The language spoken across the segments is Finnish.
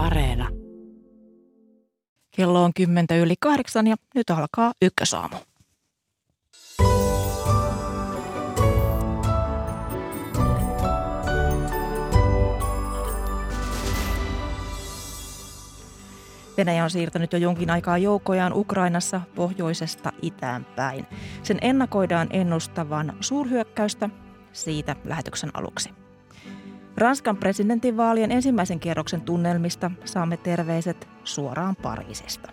Areena. Kello on kymmentä yli kahdeksan ja nyt alkaa ykkösaamu. Venäjä on siirtänyt jo jonkin aikaa joukojaan Ukrainassa pohjoisesta itään päin. Sen ennakoidaan ennustavan suurhyökkäystä siitä lähetyksen aluksi. Ranskan presidentinvaalien ensimmäisen kierroksen tunnelmista saamme terveiset suoraan Pariisista.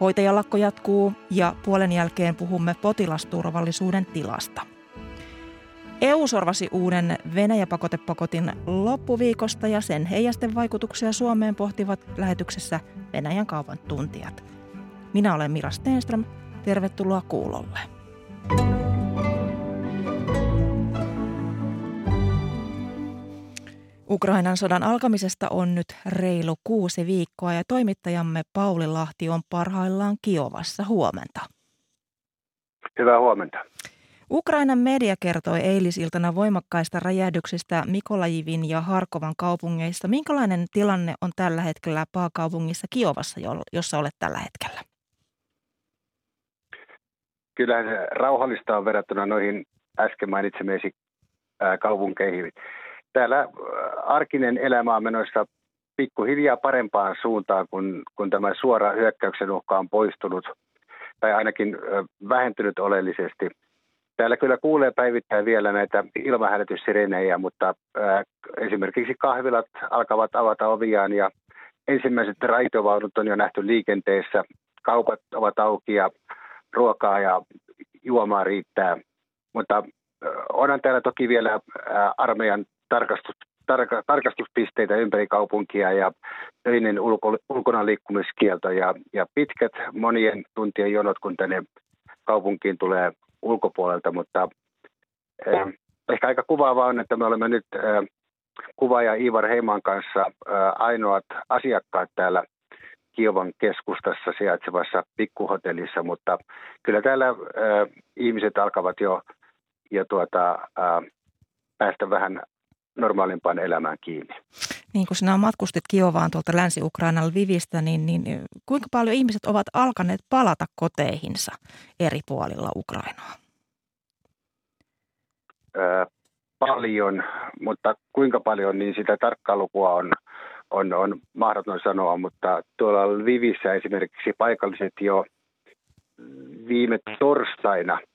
Hoitajalakko jatkuu ja puolen jälkeen puhumme potilasturvallisuuden tilasta. EU sorvasi uuden Venäjä-pakotepakotin loppuviikosta ja sen heijasten vaikutuksia Suomeen pohtivat lähetyksessä Venäjän kaupan tuntijat. Minä olen Mira Stenström. Tervetuloa kuulolle. Ukrainan sodan alkamisesta on nyt reilu kuusi viikkoa ja toimittajamme Pauli Lahti on parhaillaan Kiovassa. Huomenta. Hyvää huomenta. Ukrainan media kertoi eilisiltana voimakkaista räjähdyksistä Mikolajivin ja Harkovan kaupungeissa. Minkälainen tilanne on tällä hetkellä paakaupungissa Kiovassa, jossa olet tällä hetkellä? Kyllä se rauhallista on verrattuna noihin äsken mainitsemiesi kaupunkeihin täällä äh, arkinen elämä on menossa pikkuhiljaa parempaan suuntaan, kun, kun tämä suora hyökkäyksen uhka on poistunut tai ainakin äh, vähentynyt oleellisesti. Täällä kyllä kuulee päivittäin vielä näitä ilmahälytyssirenejä, mutta äh, esimerkiksi kahvilat alkavat avata oviaan ja ensimmäiset raitovaunut on jo nähty liikenteessä. Kaupat ovat auki ja ruokaa ja juomaa riittää. Mutta äh, onhan täällä toki vielä armeijan tarkastus, tarka, tarkastuspisteitä ympäri kaupunkia ja öinen ulko, ulkona liikkumiskielto ja, ja pitkät monien tuntien jonot, kun tänne kaupunkiin tulee ulkopuolelta, mutta eh, ehkä aika kuvaavaa on, että me olemme nyt eh, kuvaaja Ivar Heiman kanssa eh, ainoat asiakkaat täällä Kiovan keskustassa sijaitsevassa pikkuhotellissa, mutta kyllä täällä äh, ihmiset alkavat jo, jo tuota, äh, päästä vähän normaalimpaan elämään kiinni. Niin kun sinä matkustit Kiovaan tuolta Länsi-Ukrainan Vivistä, niin, niin kuinka paljon ihmiset ovat alkaneet palata koteihinsa eri puolilla Ukrainaa? Öö, paljon, mutta kuinka paljon, niin sitä tarkkaa lukua on, on, on mahdoton sanoa, mutta tuolla Vivissä esimerkiksi paikalliset jo viime torstaina –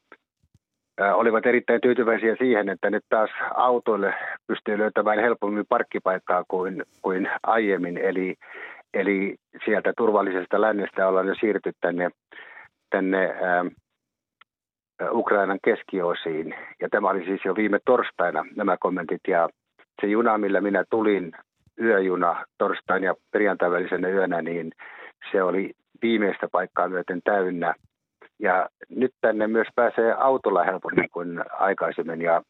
olivat erittäin tyytyväisiä siihen, että nyt taas autoille pystyy löytämään helpommin parkkipaikkaa kuin, kuin aiemmin. Eli, eli sieltä turvallisesta lännestä ollaan jo siirty tänne, tänne ää, Ukrainan keskiosiin. Ja tämä oli siis jo viime torstaina nämä kommentit. Ja se juna, millä minä tulin, yöjuna torstain ja perjantain välisenä yönä, niin se oli viimeistä paikkaa myöten täynnä – ja nyt tänne myös pääsee autolla helpommin kuin aikaisemmin ja,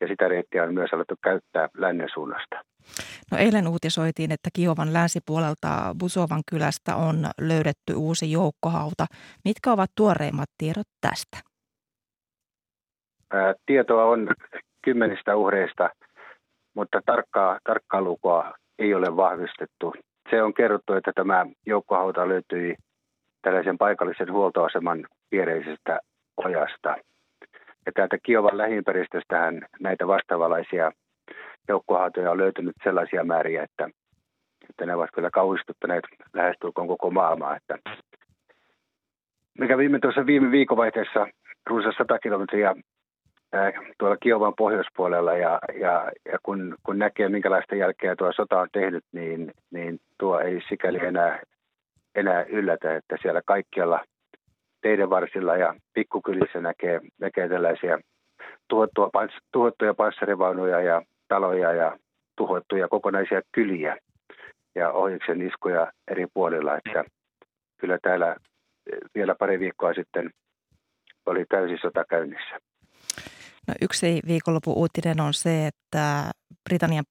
ja sitä reittiä on myös alettu käyttää lännen suunnasta. No eilen uutisoitiin, että Kiovan länsipuolelta Busovan kylästä on löydetty uusi joukkohauta. Mitkä ovat tuoreimmat tiedot tästä? Ää, tietoa on kymmenistä uhreista, mutta tarkkaa, tarkkaa lukua ei ole vahvistettu. Se on kerrottu, että tämä joukkohauta löytyi tällaisen paikallisen huoltoaseman viereisestä ojasta. Ja täältä Kiovan lähiympäristöstähän näitä vastaavalaisia joukkohautoja on löytynyt sellaisia määriä, että, että ne ovat kyllä kauhistuttaneet lähestulkoon koko maailmaa. Että mikä viime tuossa viime viikonvaihteessa runsas 100 kilometriä tuolla Kiovan pohjoispuolella ja, ja, ja kun, kun näkee minkälaista jälkeä tuo sota on tehnyt, niin, niin tuo ei sikäli enää enää yllätä, että siellä kaikkialla teidän varsilla ja pikkukylissä näkee, näkee tällaisia tuhottua, tuhottuja panssarivaunuja ja taloja ja tuhottuja kokonaisia kyliä ja ohjuksen iskuja eri puolilla. Että kyllä täällä vielä pari viikkoa sitten oli täysin sota käynnissä. No yksi viikonlopun uutinen on se, että Britannian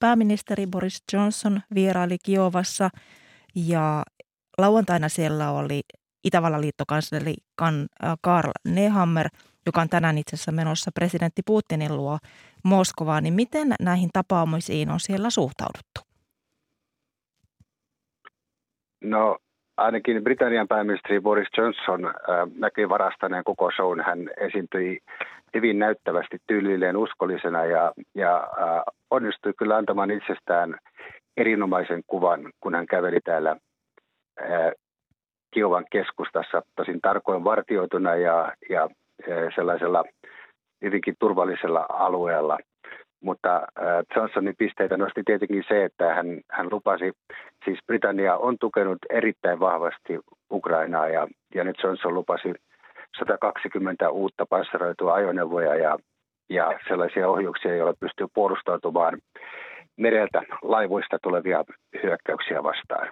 pääministeri Boris Johnson vieraili Kiovassa ja Lauantaina siellä oli Itävallan liittokansleri äh, Karl Nehammer, joka on tänään itse asiassa menossa presidentti Putinin luo Moskovaan, niin miten näihin tapaamisiin on siellä suhtauduttu? No ainakin Britannian pääministeri Boris Johnson äh, näki varastaneen koko shown. Hän esiintyi hyvin näyttävästi tyylilleen uskollisena ja, ja äh, onnistui kyllä antamaan itsestään erinomaisen kuvan, kun hän käveli täällä Kiovan keskustassa tosin tarkoin vartioituna ja, ja äh, sellaisella hyvinkin turvallisella alueella – mutta äh, Johnsonin pisteitä nosti tietenkin se, että hän, hän lupasi, siis Britannia on tukenut erittäin vahvasti Ukrainaa ja, ja nyt Johnson lupasi 120 uutta panssaroitua ajoneuvoja ja, ja sellaisia ohjuksia, joilla pystyy puolustautumaan mereltä laivoista tulevia hyökkäyksiä vastaan.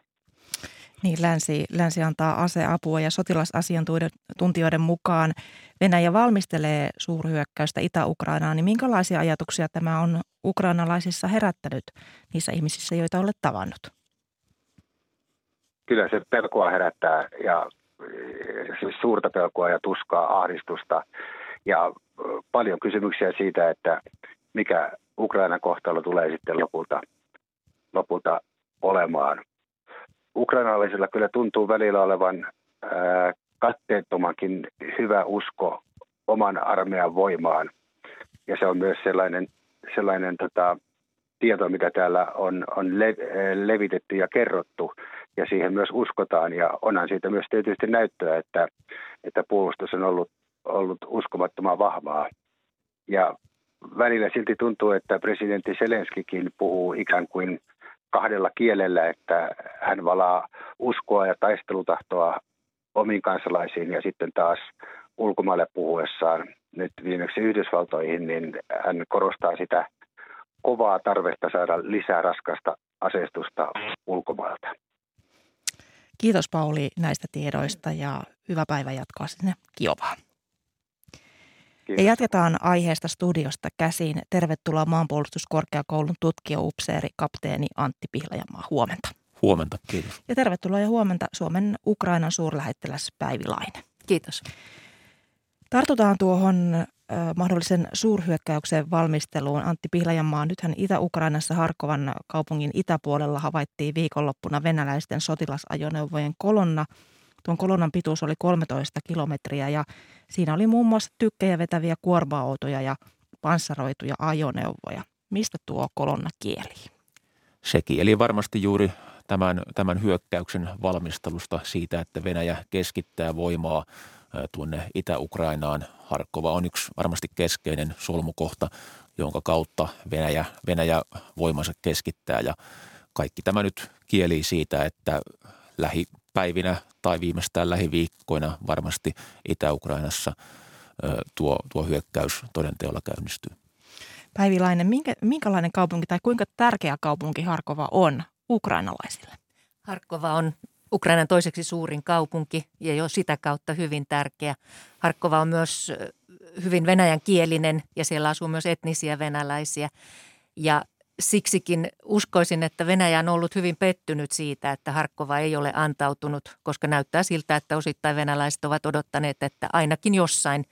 Niin, länsi, länsi antaa aseapua ja sotilasasiantuntijoiden mukaan Venäjä valmistelee suurhyökkäystä Itä-Ukrainaan. Niin minkälaisia ajatuksia tämä on ukrainalaisissa herättänyt niissä ihmisissä, joita olet tavannut? Kyllä se pelkoa herättää ja siis suurta pelkoa ja tuskaa, ahdistusta ja paljon kysymyksiä siitä, että mikä Ukrainan kohtalo tulee sitten lopulta, lopulta olemaan – ukrainalaisilla kyllä tuntuu välillä olevan katteettomankin hyvä usko oman armeijan voimaan. Ja se on myös sellainen, sellainen tota, tieto, mitä täällä on, on le, levitetty ja kerrottu, ja siihen myös uskotaan. Ja onhan siitä myös tietysti näyttöä, että, että puolustus on ollut, ollut uskomattoman vahvaa. Ja välillä silti tuntuu, että presidentti Selenskikin puhuu ikään kuin – kahdella kielellä, että hän valaa uskoa ja taistelutahtoa omiin kansalaisiin ja sitten taas ulkomaille puhuessaan nyt viimeksi Yhdysvaltoihin, niin hän korostaa sitä kovaa tarvetta saada lisää raskasta aseistusta ulkomailta. Kiitos Pauli näistä tiedoista ja hyvää päivän jatkoa sinne Kiovaan. Kiitos. Ja jatketaan aiheesta studiosta käsiin. Tervetuloa maanpuolustuskorkeakoulun tutkijaupseeri kapteeni Antti Pihlajamaa. Huomenta. Huomenta, kiitos. Ja tervetuloa ja huomenta Suomen Ukrainan suurlähettiläs Päivi Laine. Kiitos. Tartutaan tuohon ö, mahdollisen suurhyökkäyksen valmisteluun. Antti Pihlajamaa, nythän Itä-Ukrainassa Harkovan kaupungin itäpuolella havaittiin viikonloppuna venäläisten sotilasajoneuvojen kolonna – Tuon kolonnan pituus oli 13 kilometriä ja siinä oli muun muassa tykkejä vetäviä kuorma-autoja ja panssaroituja ajoneuvoja. Mistä tuo kolonna kieli? Se kieli varmasti juuri tämän, tämän hyökkäyksen valmistelusta siitä, että Venäjä keskittää voimaa tuonne Itä-Ukrainaan. Harkova on yksi varmasti keskeinen solmukohta, jonka kautta Venäjä, Venäjä voimansa keskittää ja kaikki tämä nyt kieli siitä, että lähipäivinä tai viimeistään lähiviikkoina varmasti Itä-Ukrainassa tuo, tuo hyökkäys todenteolla käynnistyy. Päivilainen, minkä, minkälainen kaupunki tai kuinka tärkeä kaupunki Harkova on ukrainalaisille? Harkova on Ukrainan toiseksi suurin kaupunki ja jo sitä kautta hyvin tärkeä. Harkova on myös hyvin venäjän kielinen ja siellä asuu myös etnisiä venäläisiä. Ja siksikin uskoisin, että Venäjä on ollut hyvin pettynyt siitä, että Harkkova ei ole antautunut, koska näyttää siltä, että osittain venäläiset ovat odottaneet, että ainakin jossain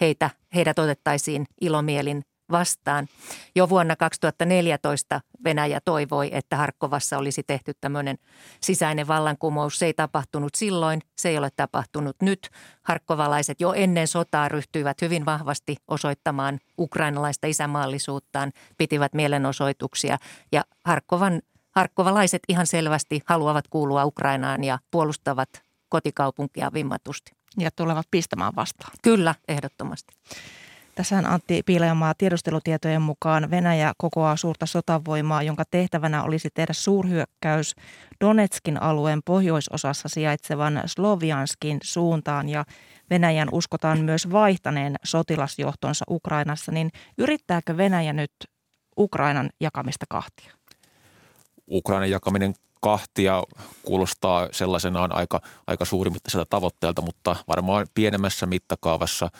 heitä, heidät otettaisiin ilomielin vastaan. Jo vuonna 2014 Venäjä toivoi, että Harkkovassa olisi tehty tämmöinen sisäinen vallankumous. Se ei tapahtunut silloin, se ei ole tapahtunut nyt. Harkkovalaiset jo ennen sotaa ryhtyivät hyvin vahvasti osoittamaan ukrainalaista isämaallisuuttaan, pitivät mielenosoituksia ja Harkkovan, harkkovalaiset ihan selvästi haluavat kuulua Ukrainaan ja puolustavat kotikaupunkia vimmatusti. Ja tulevat pistämään vastaan. Kyllä, ehdottomasti. Tässä Antti Piilejamaa tiedustelutietojen mukaan Venäjä kokoaa suurta sotavoimaa, jonka tehtävänä olisi tehdä suurhyökkäys Donetskin alueen pohjoisosassa sijaitsevan Slovianskin suuntaan ja Venäjän uskotaan myös vaihtaneen sotilasjohtonsa Ukrainassa, niin yrittääkö Venäjä nyt Ukrainan jakamista kahtia? Ukrainan jakaminen kahtia kuulostaa sellaisenaan aika, aika suurimittaiselta tavoitteelta, mutta varmaan pienemmässä mittakaavassa –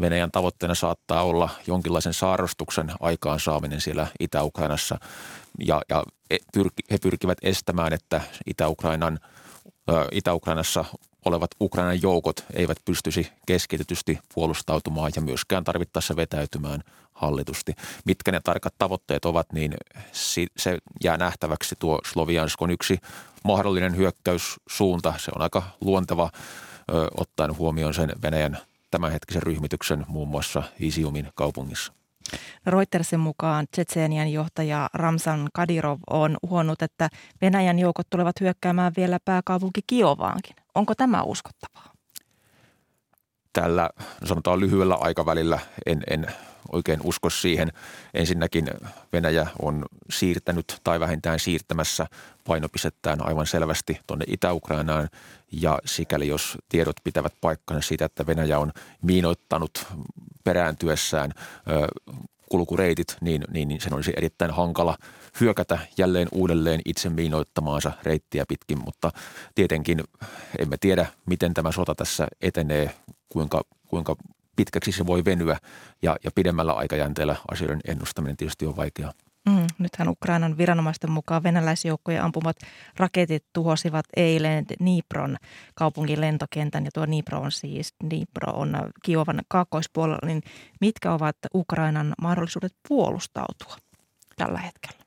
Venäjän tavoitteena saattaa olla jonkinlaisen saarrostuksen aikaansaaminen siellä Itä-Ukrainassa ja, ja e, he pyrkivät estämään, että Itä-Ukrainan, Itä-Ukrainassa olevat Ukrainan joukot eivät pystyisi keskitetysti puolustautumaan ja myöskään tarvittaessa vetäytymään hallitusti. Mitkä ne tarkat tavoitteet ovat, niin se jää nähtäväksi. Tuo Sloviansk on yksi mahdollinen hyökkäyssuunta. Se on aika luonteva ottaen huomioon sen Venäjän tämänhetkisen ryhmityksen muun muassa Isiumin kaupungissa. Reutersin mukaan Tsetseenian johtaja Ramsan Kadirov on huonut, että Venäjän joukot tulevat hyökkäämään vielä pääkaupunki Kiovaankin. Onko tämä uskottavaa? Tällä sanotaan lyhyellä aikavälillä en, en oikein usko siihen. Ensinnäkin Venäjä on siirtänyt tai vähintään siirtämässä painopistettään aivan selvästi tuonne Itä-Ukrainaan ja sikäli jos tiedot pitävät paikkansa siitä, että Venäjä on miinoittanut perääntyessään kulkureitit, niin, niin, niin sen olisi erittäin hankala hyökätä jälleen uudelleen itse miinoittamaansa reittiä pitkin, mutta tietenkin emme tiedä, miten tämä sota tässä etenee, kuinka, kuinka pitkäksi se voi venyä ja, ja pidemmällä aikajänteellä asioiden ennustaminen tietysti on vaikeaa. Mm, nythän Ukrainan viranomaisten mukaan venäläisjoukkojen ampumat raketit tuhosivat eilen Dnipron kaupungin lentokentän ja tuo Dnipro on siis, Dnipro on Kiovan kaakkoispuolella, niin mitkä ovat Ukrainan mahdollisuudet puolustautua tällä hetkellä?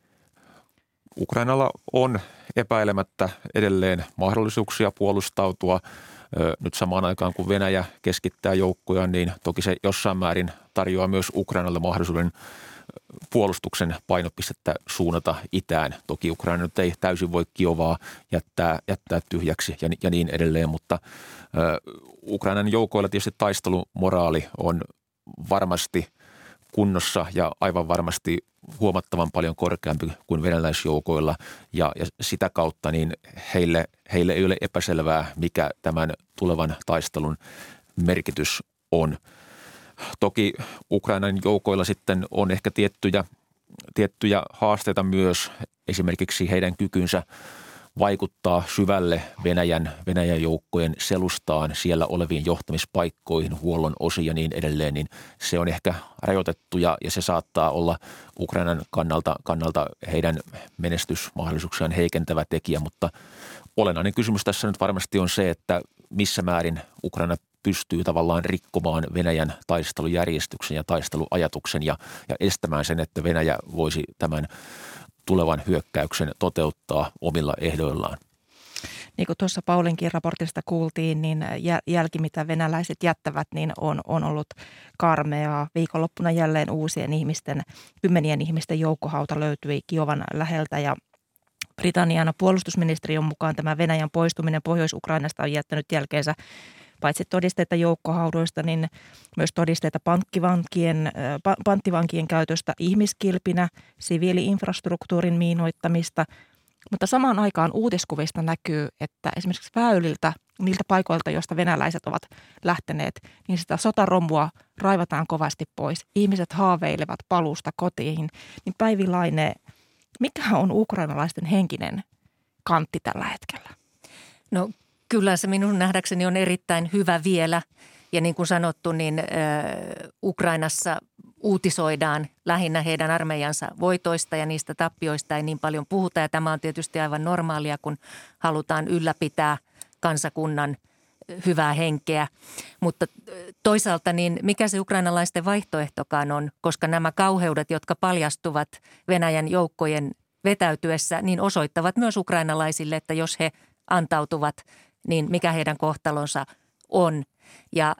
Ukrainalla on epäilemättä edelleen mahdollisuuksia puolustautua. Nyt samaan aikaan kun Venäjä keskittää joukkoja, niin toki se jossain määrin tarjoaa myös Ukrainalle mahdollisuuden puolustuksen painopistettä suunnata itään. Toki Ukraina nyt ei täysin voi Kiovaa jättää, jättää tyhjäksi ja, ja niin edelleen, mutta ö, Ukrainan joukoilla tietysti taistelumoraali on varmasti kunnossa ja aivan varmasti huomattavan paljon korkeampi kuin venäläisjoukoilla. Ja, ja sitä kautta niin heille, heille ei ole epäselvää, mikä tämän tulevan taistelun merkitys on – Toki Ukrainan joukoilla sitten on ehkä tiettyjä, tiettyjä haasteita myös, esimerkiksi heidän kykynsä vaikuttaa syvälle Venäjän, Venäjän joukkojen selustaan siellä oleviin johtamispaikkoihin, huollon osiin ja niin edelleen, niin se on ehkä rajoitettu ja, ja se saattaa olla Ukrainan kannalta, kannalta heidän menestysmahdollisuuksiaan heikentävä tekijä, mutta olennainen kysymys tässä nyt varmasti on se, että missä määrin Ukraina pystyy tavallaan rikkomaan Venäjän taistelujärjestyksen ja taisteluajatuksen ja, ja estämään sen, että Venäjä voisi tämän tulevan hyökkäyksen toteuttaa omilla ehdoillaan. Niin kuin tuossa Paulinkin raportista kuultiin, niin jälki, mitä venäläiset jättävät, niin on, on ollut karmeaa. Viikonloppuna jälleen uusien ihmisten, kymmenien ihmisten joukkohauta löytyi Kiovan läheltä ja Britannian puolustusministeriön mukaan tämä Venäjän poistuminen Pohjois-Ukrainasta on jättänyt jälkeensä paitsi todisteita joukkohaudoista, niin myös todisteita pankkivankien, panttivankien käytöstä ihmiskilpinä, siviiliinfrastruktuurin miinoittamista. Mutta samaan aikaan uutiskuvista näkyy, että esimerkiksi väyliltä, niiltä paikoilta, joista venäläiset ovat lähteneet, niin sitä sotaromua raivataan kovasti pois. Ihmiset haaveilevat paluusta kotiin. Niin Päivi Laine, mikä on ukrainalaisten henkinen kantti tällä hetkellä? No Kyllä se minun nähdäkseni on erittäin hyvä vielä. Ja niin kuin sanottu, niin äh, Ukrainassa uutisoidaan lähinnä heidän armeijansa voitoista ja niistä tappioista ei niin paljon puhuta. Ja tämä on tietysti aivan normaalia, kun halutaan ylläpitää kansakunnan hyvää henkeä. Mutta toisaalta niin mikä se ukrainalaisten vaihtoehtokaan on, koska nämä kauheudet, jotka paljastuvat Venäjän joukkojen vetäytyessä, niin osoittavat myös ukrainalaisille, että jos he antautuvat – niin mikä heidän kohtalonsa on. Ja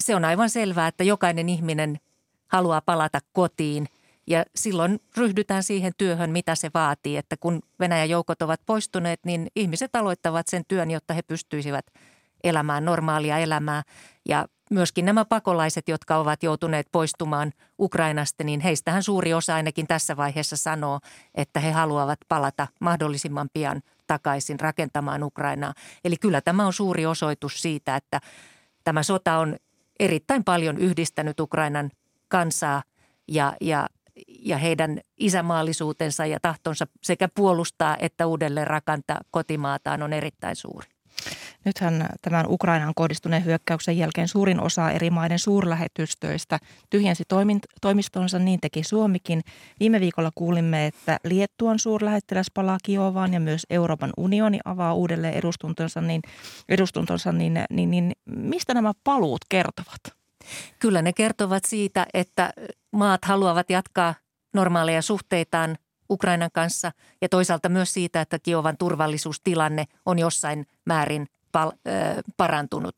se on aivan selvää, että jokainen ihminen haluaa palata kotiin ja silloin ryhdytään siihen työhön, mitä se vaatii. Että kun Venäjän joukot ovat poistuneet, niin ihmiset aloittavat sen työn, jotta he pystyisivät elämään normaalia elämää. Ja myöskin nämä pakolaiset, jotka ovat joutuneet poistumaan Ukrainasta, niin heistähän suuri osa ainakin tässä vaiheessa sanoo, että he haluavat palata mahdollisimman pian takaisin rakentamaan Ukrainaa. Eli kyllä tämä on suuri osoitus siitä, että tämä sota on erittäin paljon yhdistänyt Ukrainan kansaa ja, ja, ja heidän isämaallisuutensa ja tahtonsa sekä puolustaa että uudelleen rakentaa kotimaataan on erittäin suuri. Nythän tämän Ukrainaan kohdistuneen hyökkäyksen jälkeen suurin osa eri maiden suurlähetystöistä tyhjensi toimistonsa, niin teki Suomikin. Viime viikolla kuulimme, että Liettuan suurlähettiläs palaa Kiovaan ja myös Euroopan unioni avaa uudelleen edustuntonsa, niin, edustuntonsa, niin, niin, niin mistä nämä paluut kertovat? Kyllä ne kertovat siitä, että maat haluavat jatkaa normaaleja suhteitaan Ukrainan kanssa ja toisaalta myös siitä, että Kiovan turvallisuustilanne on jossain määrin pal- parantunut.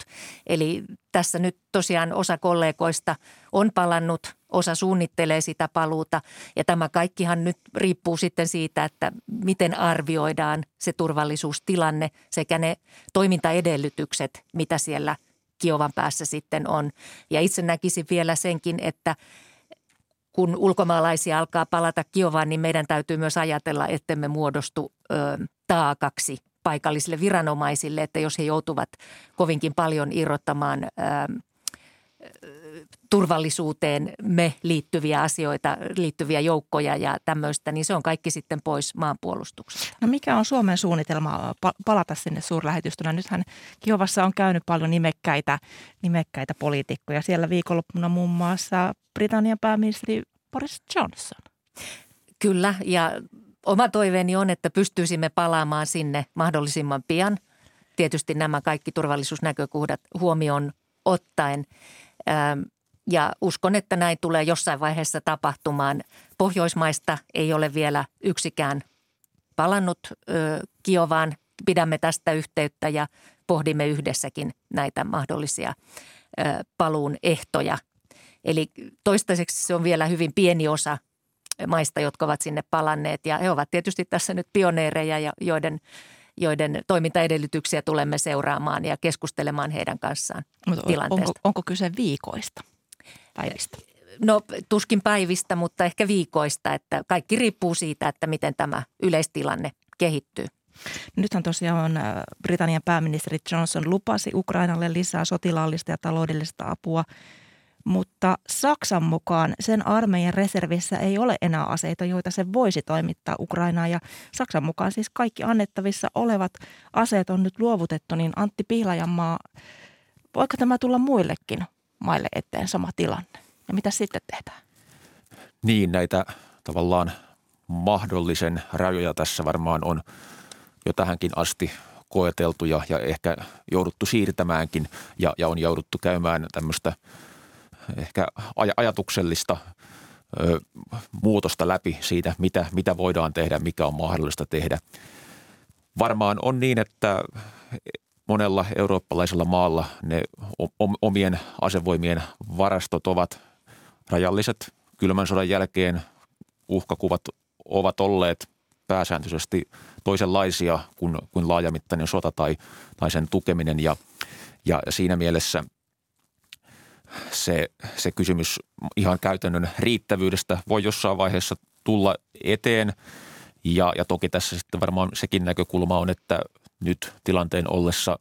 Eli tässä nyt tosiaan osa kollegoista on palannut, osa suunnittelee sitä paluuta ja tämä kaikkihan nyt riippuu sitten siitä, että miten arvioidaan se turvallisuustilanne sekä ne toimintaedellytykset, mitä siellä Kiovan päässä sitten on. Ja itse näkisin vielä senkin, että kun ulkomaalaisia alkaa palata Kiovaan, niin meidän täytyy myös ajatella, ettemme muodostu ö, taakaksi paikallisille viranomaisille, että jos he joutuvat kovinkin paljon irrottamaan ö, turvallisuuteen me liittyviä asioita, liittyviä joukkoja ja tämmöistä, niin se on kaikki sitten pois maanpuolustuksesta. No mikä on Suomen suunnitelma palata sinne suurlähetystönä? Nythän Kiovassa on käynyt paljon nimekkäitä, nimekkäitä poliitikkoja. Siellä viikonloppuna muun muassa Britannian pääministeri Boris Johnson. Kyllä, ja oma toiveeni on, että pystyisimme palaamaan sinne mahdollisimman pian. Tietysti nämä kaikki turvallisuusnäkökohdat huomioon ottaen. Ja uskon, että näin tulee jossain vaiheessa tapahtumaan. Pohjoismaista ei ole vielä yksikään palannut Kiovaan. Pidämme tästä yhteyttä ja pohdimme yhdessäkin näitä mahdollisia paluun ehtoja. Eli toistaiseksi se on vielä hyvin pieni osa maista, jotka ovat sinne palanneet ja he ovat tietysti tässä nyt pioneereja, joiden, joiden toimintaedellytyksiä tulemme seuraamaan ja keskustelemaan heidän kanssaan Mutta tilanteesta. Onko, onko kyse viikoista, päivistä? No tuskin päivistä, mutta ehkä viikoista, että kaikki riippuu siitä, että miten tämä yleistilanne kehittyy. Nythän tosiaan äh, Britannian pääministeri Johnson lupasi Ukrainalle lisää sotilaallista ja taloudellista apua – mutta Saksan mukaan sen armeijan reservissä ei ole enää aseita, joita se voisi toimittaa Ukrainaan. Ja Saksan mukaan siis kaikki annettavissa olevat aseet on nyt luovutettu, niin Antti Pihlajanmaa, voiko tämä tulla muillekin maille eteen sama tilanne? Ja mitä sitten tehdään? Niin, näitä tavallaan mahdollisen rajoja tässä varmaan on jo tähänkin asti koeteltu ja, ja ehkä jouduttu siirtämäänkin ja, ja on jouduttu käymään tämmöistä – ehkä aj- ajatuksellista ö, muutosta läpi siitä, mitä, mitä voidaan tehdä, mikä on mahdollista tehdä. Varmaan on niin, että monella eurooppalaisella maalla ne omien asevoimien varastot ovat rajalliset. Kylmän sodan jälkeen uhkakuvat ovat olleet pääsääntöisesti toisenlaisia kuin, kuin laajamittainen sota tai, tai sen tukeminen ja, ja siinä mielessä – se, se kysymys ihan käytännön riittävyydestä voi jossain vaiheessa tulla eteen. Ja, ja toki tässä sitten varmaan sekin näkökulma on, että nyt tilanteen ollessa,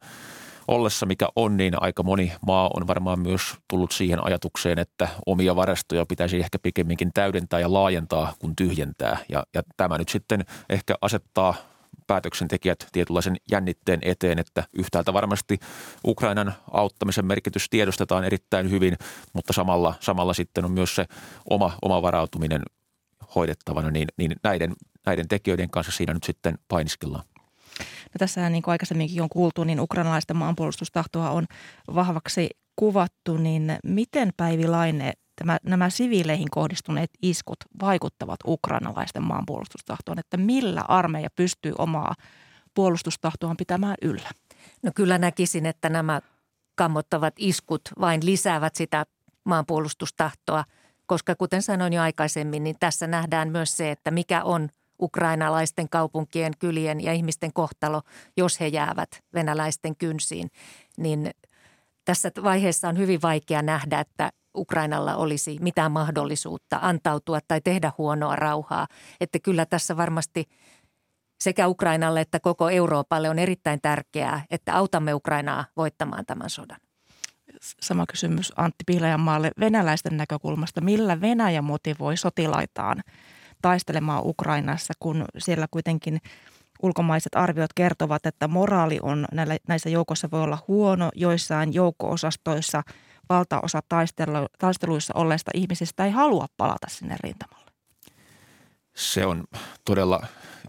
ollessa mikä on, niin aika moni maa on varmaan myös tullut siihen ajatukseen, että omia varastoja pitäisi ehkä pikemminkin täydentää ja laajentaa kuin tyhjentää. Ja, ja tämä nyt sitten ehkä asettaa päätöksentekijät tietynlaisen jännitteen eteen, että yhtäältä varmasti Ukrainan auttamisen merkitys tiedostetaan erittäin hyvin, mutta samalla, samalla sitten on myös se oma, oma varautuminen hoidettavana, niin, niin näiden, näiden tekijöiden kanssa siinä nyt sitten painiskellaan. No tässä niin kuin aikaisemminkin on kuultu, niin ukrainalaisten maanpuolustustahtoa on vahvaksi kuvattu, niin miten Päivi Laine tämä, nämä siviileihin kohdistuneet iskut vaikuttavat ukrainalaisten maanpuolustustahtoon, että millä armeija pystyy omaa puolustustahtoaan pitämään yllä? No kyllä näkisin, että nämä kammottavat iskut vain lisäävät sitä maanpuolustustahtoa, koska kuten sanoin jo aikaisemmin, niin tässä nähdään myös se, että mikä on ukrainalaisten kaupunkien, kylien ja ihmisten kohtalo, jos he jäävät venäläisten kynsiin, niin tässä vaiheessa on hyvin vaikea nähdä, että Ukrainalla olisi mitään mahdollisuutta antautua tai tehdä huonoa rauhaa. Että kyllä tässä varmasti sekä Ukrainalle että koko Euroopalle on erittäin tärkeää, että autamme Ukrainaa voittamaan tämän sodan. Sama kysymys Antti Pihlajanmaalle venäläisten näkökulmasta. Millä Venäjä motivoi sotilaitaan taistelemaan Ukrainassa, kun siellä kuitenkin ulkomaiset arviot kertovat, että moraali on näissä joukoissa voi olla huono, joissain joukko-osastoissa – valtaosa taistelu, taisteluissa olleista ihmisistä ei halua palata sinne rintamalle? Se on todella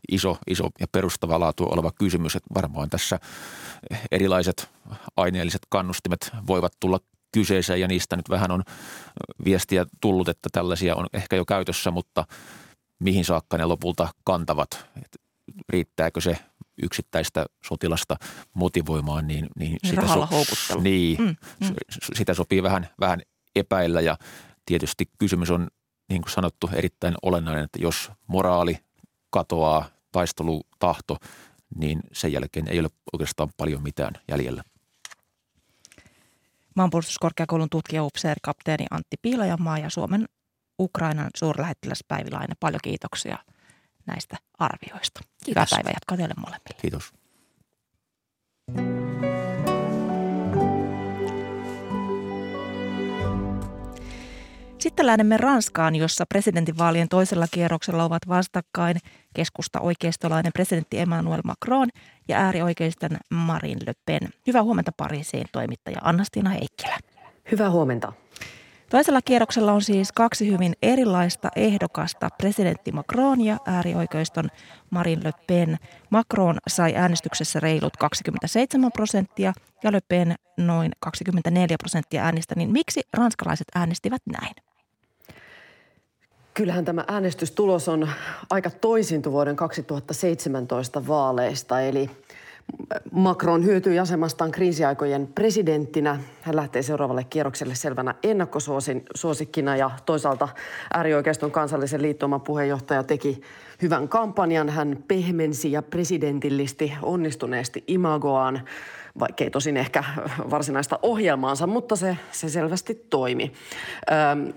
iso, iso ja perustava laatu oleva kysymys, että varmaan tässä erilaiset aineelliset kannustimet voivat tulla kyseeseen ja niistä nyt vähän on viestiä tullut, että tällaisia on ehkä jo käytössä, mutta mihin saakka ne lopulta kantavat, että riittääkö se yksittäistä sotilasta motivoimaan, niin, niin, niin sitä, so, niin mm, mm. sitä sopii vähän, vähän epäillä ja tietysti kysymys on niin kuin sanottu erittäin olennainen, että jos moraali katoaa, taistelutahto, niin sen jälkeen ei ole oikeastaan paljon mitään jäljellä. Maanpuolustuskorkeakoulun tutkija upseeri kapteeni Antti Piilajamaa ja Suomen Ukrainan suurlähettiläs Päivi Laine. Paljon kiitoksia näistä arvioista. Kiitos. Hyvää päivää jatkaa teille molemmille. Kiitos. Sitten lähdemme Ranskaan, jossa presidentinvaalien toisella kierroksella ovat vastakkain keskusta oikeistolainen presidentti Emmanuel Macron ja äärioikeisten Marine Le Pen. Hyvää huomenta Pariisiin toimittaja Annastina Heikkilä. Hyvää huomenta. Toisella kierroksella on siis kaksi hyvin erilaista ehdokasta, presidentti Macron ja äärioikeiston Marine Le Pen. Macron sai äänestyksessä reilut 27 prosenttia ja Le Pen noin 24 prosenttia äänistä, niin miksi ranskalaiset äänestivät näin? Kyllähän tämä äänestystulos on aika toisintu vuoden 2017 vaaleista, eli Macron hyötyi asemastaan kriisiaikojen presidenttinä. Hän lähtee seuraavalle kierrokselle selvänä ennakkosuosikkina ja toisaalta äärioikeiston kansallisen liittouman puheenjohtaja teki hyvän kampanjan. Hän pehmensi ja presidentillisti onnistuneesti imagoaan, vaikkei tosin ehkä varsinaista ohjelmaansa, mutta se, se selvästi toimi. Öm,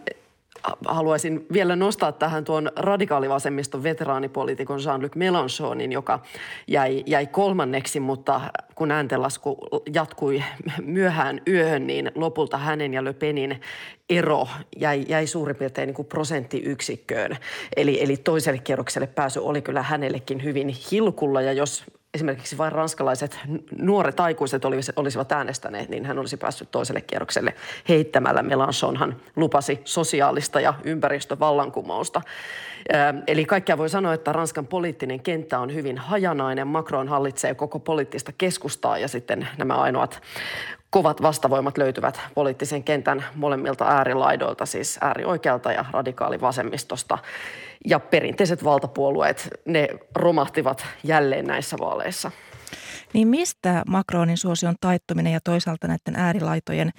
haluaisin vielä nostaa tähän tuon radikaalivasemmiston veteraanipoliitikon Jean-Luc Mélenchonin, joka jäi, jäi kolmanneksi, mutta kun ääntenlasku jatkui myöhään yöhön, niin lopulta hänen ja Le Penin ero jäi, jäi suurin piirtein niin kuin prosenttiyksikköön. Eli, eli toiselle kierrokselle pääsy oli kyllä hänellekin hyvin hilkulla ja jos esimerkiksi vain ranskalaiset nuoret aikuiset olisivat äänestäneet, niin hän olisi päässyt toiselle kierrokselle heittämällä. Melanchonhan lupasi sosiaalista ja ympäristövallankumousta. Eli kaikkea voi sanoa, että Ranskan poliittinen kenttä on hyvin hajanainen. Macron hallitsee koko poliittista keskustaa ja sitten nämä ainoat kovat vastavoimat löytyvät poliittisen kentän molemmilta äärilaidoilta, siis äärioikealta ja radikaalivasemmistosta. Ja perinteiset valtapuolueet, ne romahtivat jälleen näissä vaaleissa. Niin mistä Macronin suosion taittuminen ja toisaalta näiden äärilaitojen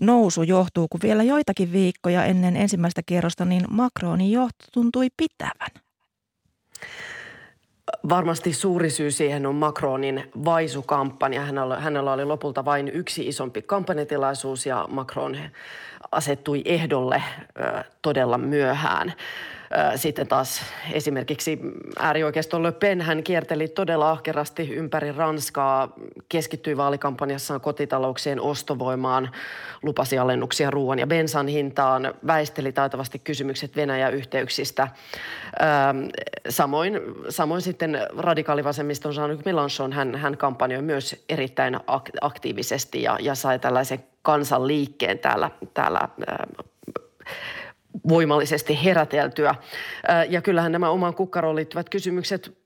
nousu johtuu, kun vielä joitakin viikkoja ennen ensimmäistä kierrosta, niin Macronin johto tuntui pitävän? Varmasti suuri syy siihen on Macronin vaisukampanja. Hänellä, hänellä oli lopulta vain yksi isompi kampanjatilaisuus ja Macron asettui ehdolle ö, todella myöhään. Sitten taas esimerkiksi äärioikeiston Le Pen, hän kierteli todella ahkerasti ympäri Ranskaa, keskittyi vaalikampanjassaan kotitalouksien ostovoimaan, lupasi alennuksia ruoan ja bensan hintaan, väisteli taitavasti kysymykset Venäjä-yhteyksistä. Samoin, samoin sitten radikaalivasemmiston Jean-Luc Mélenchon, hän, hän kampanjoi myös erittäin aktiivisesti ja, ja sai tällaisen kansanliikkeen täällä, täällä voimallisesti heräteltyä. Ja kyllähän nämä omaan kukkaroon liittyvät kysymykset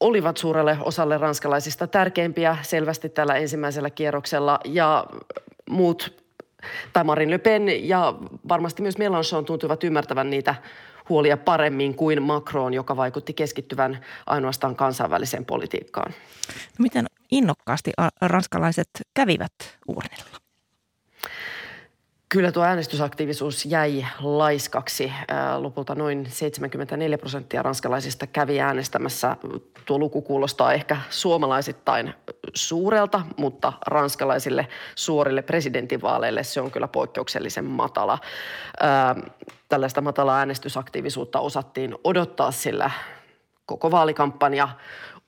olivat suurelle osalle ranskalaisista tärkeimpiä selvästi tällä ensimmäisellä kierroksella ja muut, tai Marine Le Pen ja varmasti myös Mélenchon tuntuivat ymmärtävän niitä huolia paremmin kuin Macron, joka vaikutti keskittyvän ainoastaan kansainväliseen politiikkaan. No miten innokkaasti ranskalaiset kävivät urnilla? Kyllä tuo äänestysaktiivisuus jäi laiskaksi. Lopulta noin 74 prosenttia ranskalaisista kävi äänestämässä. Tuo luku kuulostaa ehkä suomalaisittain suurelta, mutta ranskalaisille suorille presidentinvaaleille se on kyllä poikkeuksellisen matala. Tällaista matalaa äänestysaktiivisuutta osattiin odottaa, sillä koko vaalikampanja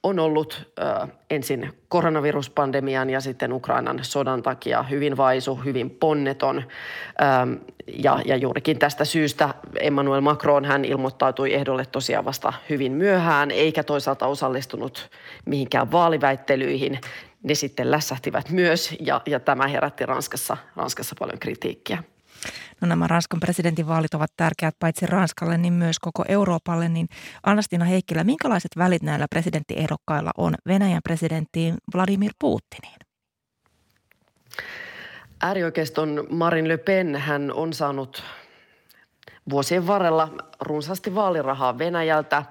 on ollut ö, ensin koronaviruspandemian ja sitten Ukrainan sodan takia hyvin vaisu, hyvin ponneton. Ö, ja, ja juurikin tästä syystä Emmanuel Macron hän ilmoittautui ehdolle tosiaan vasta hyvin myöhään, eikä toisaalta osallistunut mihinkään vaaliväittelyihin. Ne sitten lässähtivät myös ja, ja tämä herätti Ranskassa, Ranskassa paljon kritiikkiä. No nämä Ranskan presidentinvaalit ovat tärkeät paitsi Ranskalle, niin myös koko Euroopalle. Niin Anastina Heikkilä, minkälaiset välit näillä presidenttiehdokkailla on Venäjän presidenttiin Vladimir Putiniin? Äärioikeiston Marin Le Pen hän on saanut vuosien varrella runsaasti vaalirahaa Venäjältä.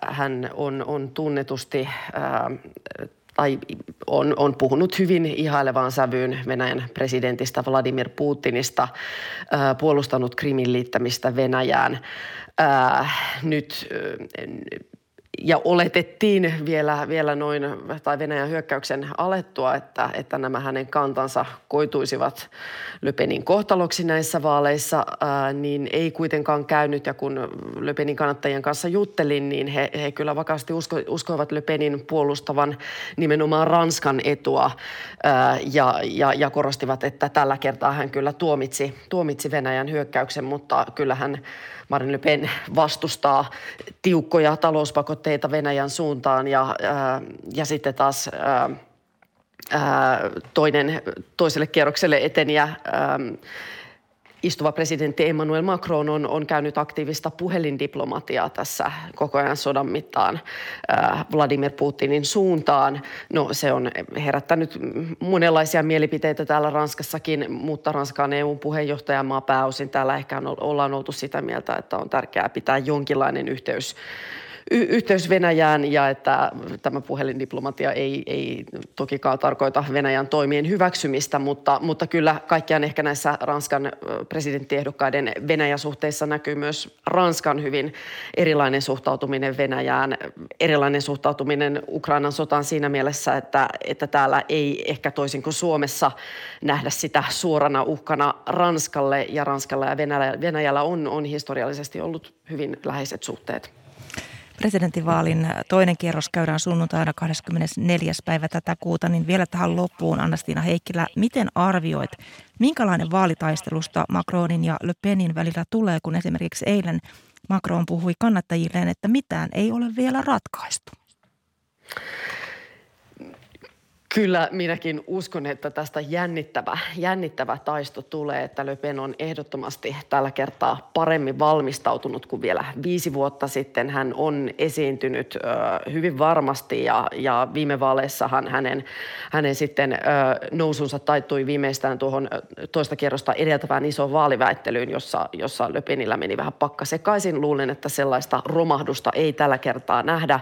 Hän on, on tunnetusti tai on, on puhunut hyvin ihailevaan sävyyn Venäjän presidentistä Vladimir Putinista, puolustanut Krimin liittämistä Venäjään. Nyt ja oletettiin vielä, vielä noin, tai Venäjän hyökkäyksen alettua, että, että nämä hänen kantansa koituisivat Löpenin kohtaloksi näissä vaaleissa, ää, niin ei kuitenkaan käynyt. Ja kun Löpenin kannattajien kanssa juttelin, niin he, he kyllä vakaasti usko, uskoivat Löpenin puolustavan nimenomaan Ranskan etua ää, ja, ja, ja korostivat, että tällä kertaa hän kyllä tuomitsi, tuomitsi Venäjän hyökkäyksen, mutta kyllähän Marine Le Pen vastustaa tiukkoja talouspakotteita Venäjän suuntaan ja, ää, ja sitten taas ää, toinen, toiselle kierrokselle eteniä ää, istuva presidentti Emmanuel Macron on, on käynyt aktiivista puhelindiplomatiaa tässä koko ajan sodan mittaan äh, Vladimir Putinin suuntaan. No se on herättänyt monenlaisia mielipiteitä täällä Ranskassakin, mutta Ranska on EU-puheenjohtajamaa pääosin. Täällä ehkä on, ollaan oltu sitä mieltä, että on tärkeää pitää jonkinlainen yhteys y- yhteys Venäjään ja että tämä puhelindiplomatia ei, ei tokikaan tarkoita Venäjän toimien hyväksymistä, mutta, mutta kyllä kaikkiaan ehkä näissä Ranskan presidenttiehdokkaiden Venäjä-suhteissa näkyy myös Ranskan hyvin erilainen suhtautuminen Venäjään, erilainen suhtautuminen Ukrainan sotaan siinä mielessä, että, että täällä ei ehkä toisin kuin Suomessa nähdä sitä suorana uhkana Ranskalle ja Ranskalla ja Venäjällä, Venäjällä on, on historiallisesti ollut hyvin läheiset suhteet. Presidentinvaalin toinen kierros käydään sunnuntaina 24. päivä tätä kuuta, niin vielä tähän loppuun Annastiina Heikkilä, miten arvioit, minkälainen vaalitaistelusta Macronin ja Le Penin välillä tulee, kun esimerkiksi eilen Macron puhui kannattajilleen, että mitään ei ole vielä ratkaistu? Kyllä minäkin uskon, että tästä jännittävä, jännittävä taisto tulee, että Le Pen on ehdottomasti tällä kertaa paremmin valmistautunut kuin vielä viisi vuotta sitten. Hän on esiintynyt ö, hyvin varmasti ja, ja viime vaaleissahan hänen, hänen sitten ö, nousunsa taittui viimeistään tuohon toista kierrosta edeltävään isoon vaaliväittelyyn, jossa, jossa Le Penillä meni vähän pakka sekaisin. Luulen, että sellaista romahdusta ei tällä kertaa nähdä.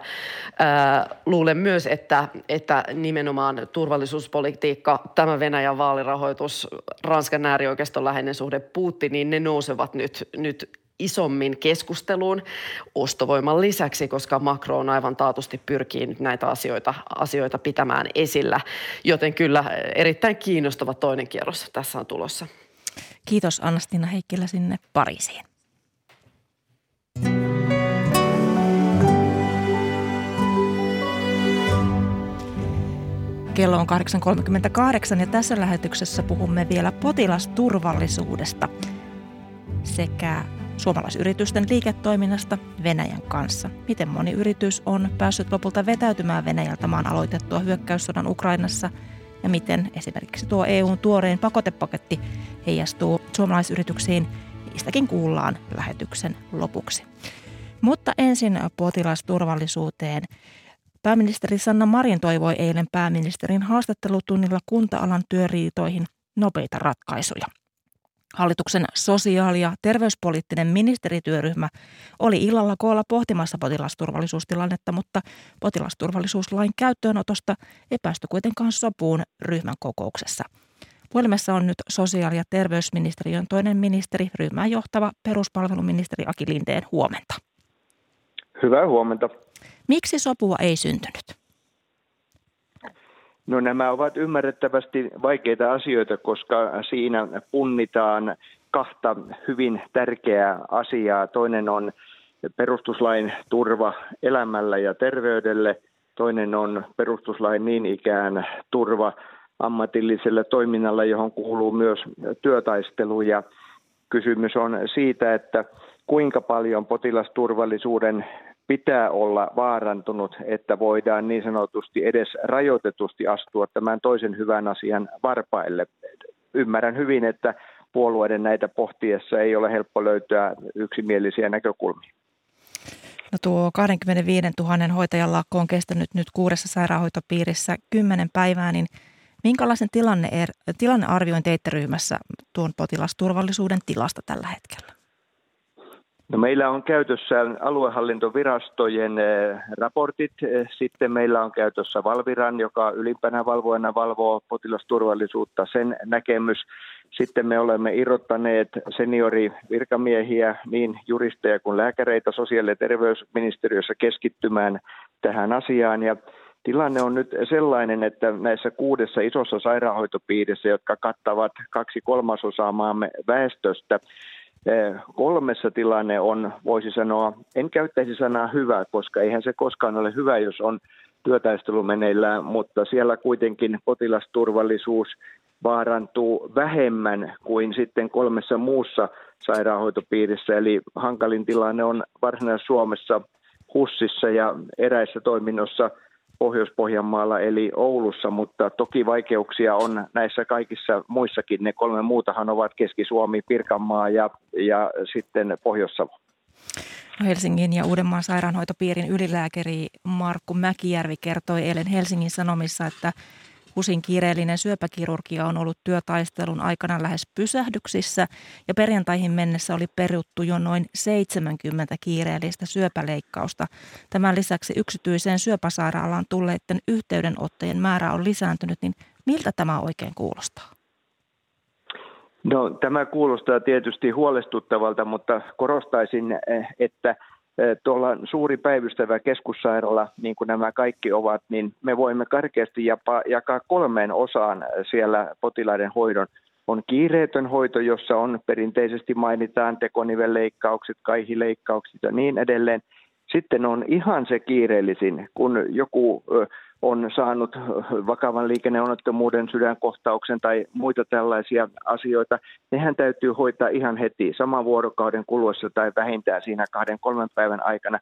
Ö, luulen myös, että, että nimenomaan turvallisuuspolitiikka, tämä Venäjän vaalirahoitus, Ranskan äärioikeiston läheinen suhde Putiniin, ne nousevat nyt, nyt isommin keskusteluun ostovoiman lisäksi, koska Macron aivan taatusti pyrkii nyt näitä asioita, asioita pitämään esillä. Joten kyllä erittäin kiinnostava toinen kierros tässä on tulossa. Kiitos Anastina Heikkilä sinne Pariisiin. Kello on 8.38 ja tässä lähetyksessä puhumme vielä potilasturvallisuudesta sekä suomalaisyritysten liiketoiminnasta Venäjän kanssa. Miten moni yritys on päässyt lopulta vetäytymään Venäjältä maan aloitettua hyökkäyssodan Ukrainassa ja miten esimerkiksi tuo EUn tuorein pakotepaketti heijastuu suomalaisyrityksiin, niistäkin kuullaan lähetyksen lopuksi. Mutta ensin potilasturvallisuuteen. Pääministeri Sanna Marin toivoi eilen pääministerin haastattelutunnilla kunta-alan työriitoihin nopeita ratkaisuja. Hallituksen sosiaali- ja terveyspoliittinen ministerityöryhmä oli illalla koolla pohtimassa potilasturvallisuustilannetta, mutta potilasturvallisuuslain käyttöönotosta ei päästy kuitenkaan sopuun ryhmän kokouksessa. Puhelimessa on nyt sosiaali- ja terveysministeriön toinen ministeri, ryhmän johtava peruspalveluministeri Aki Lindeen. Huomenta. Hyvää huomenta. Miksi sopua ei syntynyt? No nämä ovat ymmärrettävästi vaikeita asioita, koska siinä punnitaan kahta hyvin tärkeää asiaa. Toinen on perustuslain turva elämällä ja terveydelle. Toinen on perustuslain niin ikään turva ammatilliselle toiminnalle, johon kuuluu myös työtaistelu. Ja kysymys on siitä, että kuinka paljon potilasturvallisuuden pitää olla vaarantunut, että voidaan niin sanotusti edes rajoitetusti astua tämän toisen hyvän asian varpaille. Ymmärrän hyvin, että puolueiden näitä pohtiessa ei ole helppo löytää yksimielisiä näkökulmia. No tuo 25 000 hoitajan lakko on kestänyt nyt kuudessa sairaanhoitopiirissä kymmenen päivää, niin Minkälaisen tilanne, er-, tilannearvioin teitte ryhmässä tuon potilasturvallisuuden tilasta tällä hetkellä? No meillä on käytössä aluehallintovirastojen eh, raportit. Eh, sitten meillä on käytössä Valviran, joka ylimpänä valvojana valvoo potilasturvallisuutta, sen näkemys. Sitten me olemme irrottaneet seniorivirkamiehiä, niin juristeja kuin lääkäreitä sosiaali- ja terveysministeriössä keskittymään tähän asiaan. Ja tilanne on nyt sellainen, että näissä kuudessa isossa sairaanhoitopiirissä, jotka kattavat kaksi kolmasosaa maamme väestöstä, kolmessa tilanne on, voisi sanoa, en käyttäisi sanaa hyvä, koska eihän se koskaan ole hyvä, jos on työtaistelu meneillään, mutta siellä kuitenkin potilasturvallisuus vaarantuu vähemmän kuin sitten kolmessa muussa sairaanhoitopiirissä. Eli hankalin tilanne on Varsinais-Suomessa, HUSissa ja eräissä toiminnossa – Pohjois-Pohjanmaalla eli Oulussa, mutta toki vaikeuksia on näissä kaikissa muissakin. Ne kolme muutahan ovat Keski-Suomi, Pirkanmaa ja, ja sitten Pohjois-Savo. Helsingin ja Uudenmaan sairaanhoitopiirin ylilääkäri Markku Mäkijärvi kertoi eilen Helsingin Sanomissa, että HUSin kiireellinen syöpäkirurgia on ollut työtaistelun aikana lähes pysähdyksissä ja perjantaihin mennessä oli peruttu jo noin 70 kiireellistä syöpäleikkausta. Tämän lisäksi yksityiseen syöpäsairaalaan tulleiden yhteydenottojen määrä on lisääntynyt, niin miltä tämä oikein kuulostaa? No, tämä kuulostaa tietysti huolestuttavalta, mutta korostaisin, eh, että tuolla suuri päivystävä keskussairaala, niin kuin nämä kaikki ovat, niin me voimme karkeasti jakaa kolmeen osaan siellä potilaiden hoidon. On kiireetön hoito, jossa on perinteisesti mainitaan tekonivelleikkaukset, kaihileikkaukset ja niin edelleen. Sitten on ihan se kiireellisin, kun joku on saanut vakavan liikenneonnettomuuden, sydänkohtauksen tai muita tällaisia asioita, nehän täytyy hoitaa ihan heti saman vuorokauden kuluessa tai vähintään siinä kahden kolmen päivän aikana.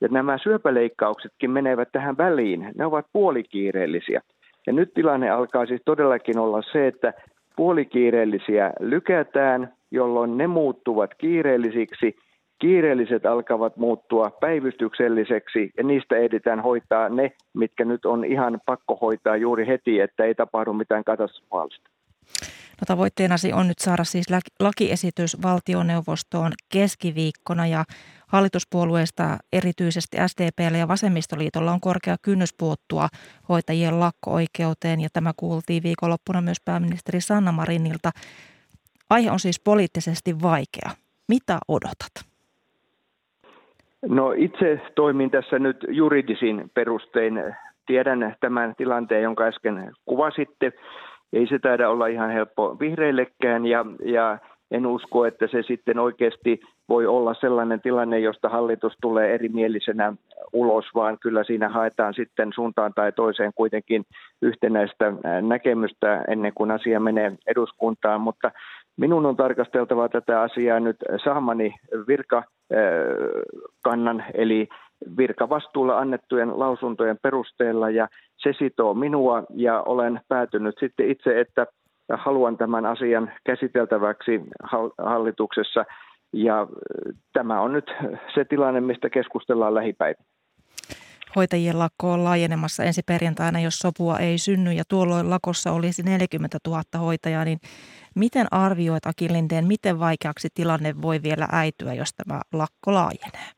Ja nämä syöpäleikkauksetkin menevät tähän väliin, ne ovat puolikiireellisiä. Ja nyt tilanne alkaa siis todellakin olla se, että puolikiireellisiä lykätään, jolloin ne muuttuvat kiireellisiksi kiireelliset alkavat muuttua päivystykselliseksi ja niistä ehditään hoitaa ne, mitkä nyt on ihan pakko hoitaa juuri heti, että ei tapahdu mitään katastrofaalista. No tavoitteenasi on nyt saada siis lakiesitys valtioneuvostoon keskiviikkona ja hallituspuolueista erityisesti SDPllä ja Vasemmistoliitolla on korkea kynnys puuttua hoitajien lakko-oikeuteen ja tämä kuultiin viikonloppuna myös pääministeri Sanna Marinilta. Aihe on siis poliittisesti vaikea. Mitä odotat? No itse toimin tässä nyt juridisin perustein. Tiedän tämän tilanteen, jonka äsken kuvasitte. Ei se taida olla ihan helppo vihreillekään ja, ja en usko, että se sitten oikeasti voi olla sellainen tilanne, josta hallitus tulee erimielisenä ulos, vaan kyllä siinä haetaan sitten suuntaan tai toiseen kuitenkin yhtenäistä näkemystä ennen kuin asia menee eduskuntaan. Mutta minun on tarkasteltava tätä asiaa nyt saamani virkakannan, eli virkavastuulla annettujen lausuntojen perusteella, ja se sitoo minua, ja olen päätynyt sitten itse, että haluan tämän asian käsiteltäväksi hallituksessa, ja tämä on nyt se tilanne, mistä keskustellaan lähipäivänä. Hoitajien lakko on laajenemassa ensi perjantaina, jos sopua ei synny ja tuolloin lakossa olisi 40 000 hoitajaa, niin miten arvioit Aki Lindeen, miten vaikeaksi tilanne voi vielä äityä, jos tämä lakko laajenee?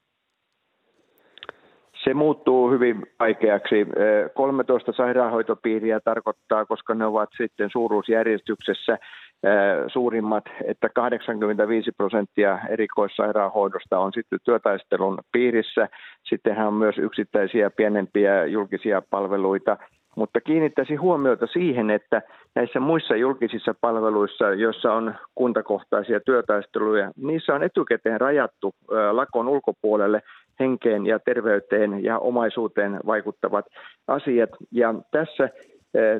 Se muuttuu hyvin vaikeaksi. 13 sairaanhoitopiiriä tarkoittaa, koska ne ovat sitten suuruusjärjestyksessä suurimmat, että 85 prosenttia erikoissairaanhoidosta on sitten työtaistelun piirissä. Sittenhän on myös yksittäisiä pienempiä julkisia palveluita, mutta kiinnittäisin huomiota siihen, että näissä muissa julkisissa palveluissa, joissa on kuntakohtaisia työtaisteluja, niissä on etukäteen rajattu lakon ulkopuolelle henkeen ja terveyteen ja omaisuuteen vaikuttavat asiat. Ja tässä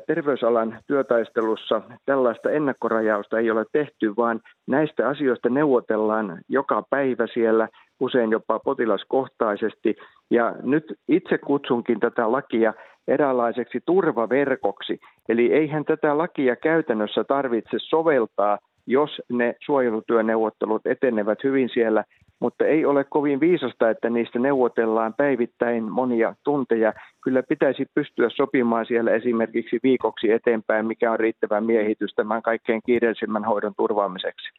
terveysalan työtaistelussa tällaista ennakkorajausta ei ole tehty, vaan näistä asioista neuvotellaan joka päivä siellä, usein jopa potilaskohtaisesti. Ja nyt itse kutsunkin tätä lakia eräänlaiseksi turvaverkoksi. Eli eihän tätä lakia käytännössä tarvitse soveltaa jos ne suojelutyöneuvottelut etenevät hyvin siellä, mutta ei ole kovin viisasta, että niistä neuvotellaan päivittäin monia tunteja. Kyllä pitäisi pystyä sopimaan siellä esimerkiksi viikoksi eteenpäin, mikä on riittävä miehitys tämän kaikkein kiireellisimmän hoidon turvaamiseksi.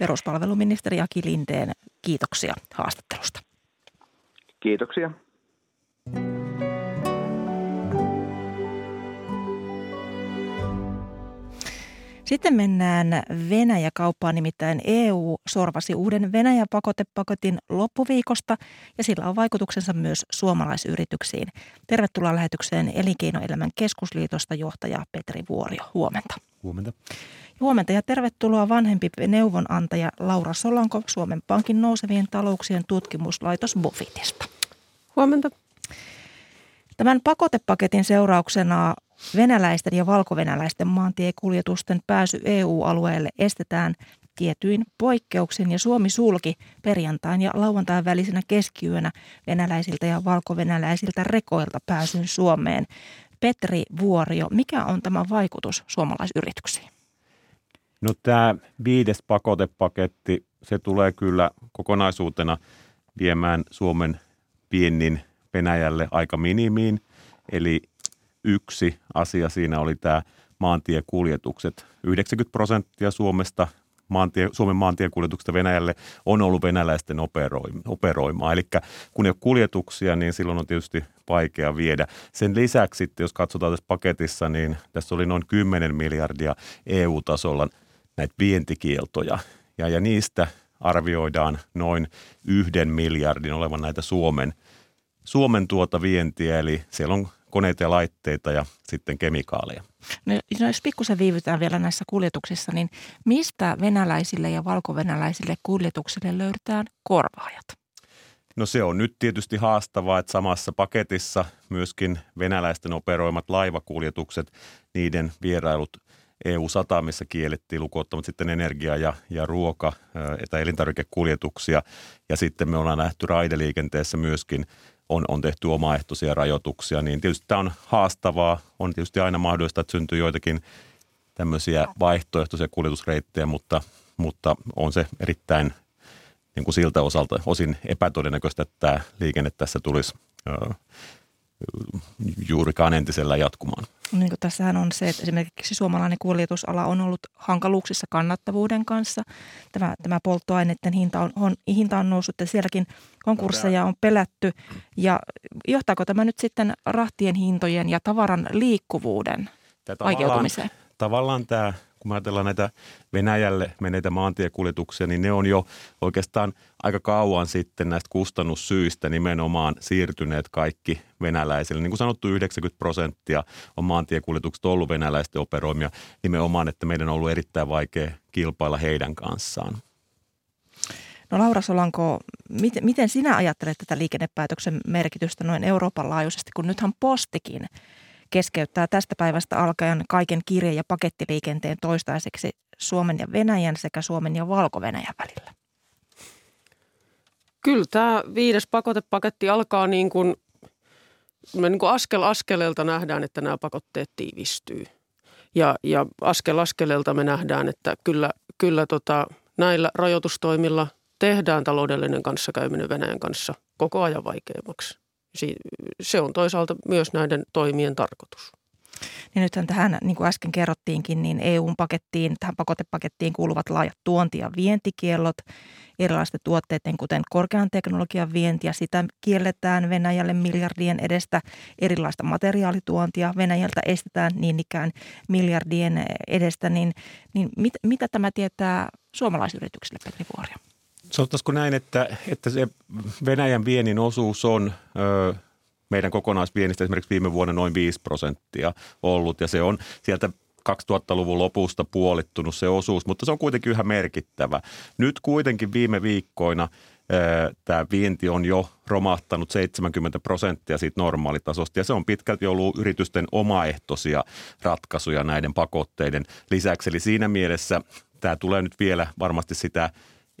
Peruspalveluministeri Aki Lindeen, kiitoksia haastattelusta. Kiitoksia. Sitten mennään Venäjä-kauppaan, nimittäin EU sorvasi uuden Venäjä-pakotepaketin loppuviikosta ja sillä on vaikutuksensa myös suomalaisyrityksiin. Tervetuloa lähetykseen Elinkeinoelämän keskusliitosta johtaja Petri Vuorio. Huomenta. Huomenta. Huomenta ja tervetuloa vanhempi neuvonantaja Laura Solanko Suomen Pankin nousevien talouksien tutkimuslaitos Bofitista. Huomenta. Tämän pakotepaketin seurauksena venäläisten ja valkovenäläisten maantiekuljetusten pääsy EU-alueelle estetään tietyin poikkeuksin ja Suomi sulki perjantain ja lauantain välisenä keskiyönä venäläisiltä ja valkovenäläisiltä rekoilta pääsyn Suomeen. Petri Vuorio, mikä on tämä vaikutus suomalaisyrityksiin? No tämä viides pakotepaketti, se tulee kyllä kokonaisuutena viemään Suomen viennin Venäjälle aika minimiin. Eli yksi asia siinä oli tämä maantiekuljetukset. 90 prosenttia Suomesta maantie, Suomen maantiekuljetuksesta Venäjälle on ollut venäläisten operoimaa. Eli kun ei ole kuljetuksia, niin silloin on tietysti vaikea viedä. Sen lisäksi, jos katsotaan tässä paketissa, niin tässä oli noin 10 miljardia EU-tasolla näitä vientikieltoja. Ja, ja niistä arvioidaan noin yhden miljardin olevan näitä Suomen, Suomen tuota vientiä, eli siellä on koneita ja laitteita ja sitten kemikaaleja. No, no jos pikkusen viivytään vielä näissä kuljetuksissa, niin mistä venäläisille ja valkovenäläisille kuljetuksille löydetään korvaajat? No se on nyt tietysti haastavaa, että samassa paketissa myöskin venäläisten operoimat laivakuljetukset, niiden vierailut EU-satamissa kiellettiin lukuottamat sitten energia- ja, ja ruoka- tai elintarvikekuljetuksia. Ja sitten me ollaan nähty raideliikenteessä myöskin on, on tehty omaehtoisia rajoituksia, niin tietysti tämä on haastavaa. On tietysti aina mahdollista, että syntyy joitakin tämmöisiä vaihtoehtoisia kuljetusreittejä, mutta, mutta on se erittäin niin kuin siltä osalta osin epätodennäköistä, että tämä liikenne tässä tulisi juurikaan entisellä jatkumaan. Niin kuin tässähän on se, että esimerkiksi suomalainen kuljetusala on ollut hankaluuksissa kannattavuuden kanssa. Tämä, tämä polttoaineiden hinta on, on, hinta on noussut ja sielläkin konkursseja on pelätty. Ja johtaako tämä nyt sitten rahtien hintojen ja tavaran liikkuvuuden vaikeutumiseen? Tavallaan tämä kun ajatellaan näitä Venäjälle meneitä maantiekuljetuksia, niin ne on jo oikeastaan aika kauan sitten näistä kustannussyistä nimenomaan siirtyneet kaikki venäläisille. Niin kuin sanottu, 90 prosenttia on maantiekuljetukset ollut venäläisten operoimia nimenomaan, että meidän on ollut erittäin vaikea kilpailla heidän kanssaan. No Laura Solanko, miten, miten sinä ajattelet tätä liikennepäätöksen merkitystä noin Euroopan laajuisesti, kun nythän postikin – keskeyttää tästä päivästä alkaen kaiken kirje- ja pakettiliikenteen toistaiseksi Suomen ja Venäjän sekä Suomen ja Valko-Venäjän välillä? Kyllä tämä viides pakotepaketti alkaa niin kuin, me niin kuin askel askeleelta nähdään, että nämä pakotteet tiivistyy. Ja, ja askel askeleelta me nähdään, että kyllä, kyllä tota, näillä rajoitustoimilla tehdään taloudellinen kanssakäyminen Venäjän kanssa koko ajan vaikeammaksi se on toisaalta myös näiden toimien tarkoitus. Niin nythän tähän, niin kuin äsken kerrottiinkin, niin EU-pakettiin, tähän pakotepakettiin kuuluvat laajat tuonti- ja vientikiellot, erilaisten tuotteiden, kuten korkean teknologian vienti, ja sitä kielletään Venäjälle miljardien edestä erilaista materiaalituontia. Venäjältä estetään niin ikään miljardien edestä, niin, niin mit, mitä tämä tietää suomalaisyrityksille, Petri Vuorio? Sanottaisiko näin, että, että se Venäjän viennin osuus on ö, meidän kokonaisviennistä esimerkiksi viime vuonna noin 5 prosenttia ollut ja se on sieltä 2000-luvun lopusta puolittunut se osuus, mutta se on kuitenkin yhä merkittävä. Nyt kuitenkin viime viikkoina tämä vienti on jo romahtanut 70 prosenttia siitä normaalitasosta ja se on pitkälti ollut yritysten omaehtoisia ratkaisuja näiden pakotteiden lisäksi. Eli siinä mielessä tämä tulee nyt vielä varmasti sitä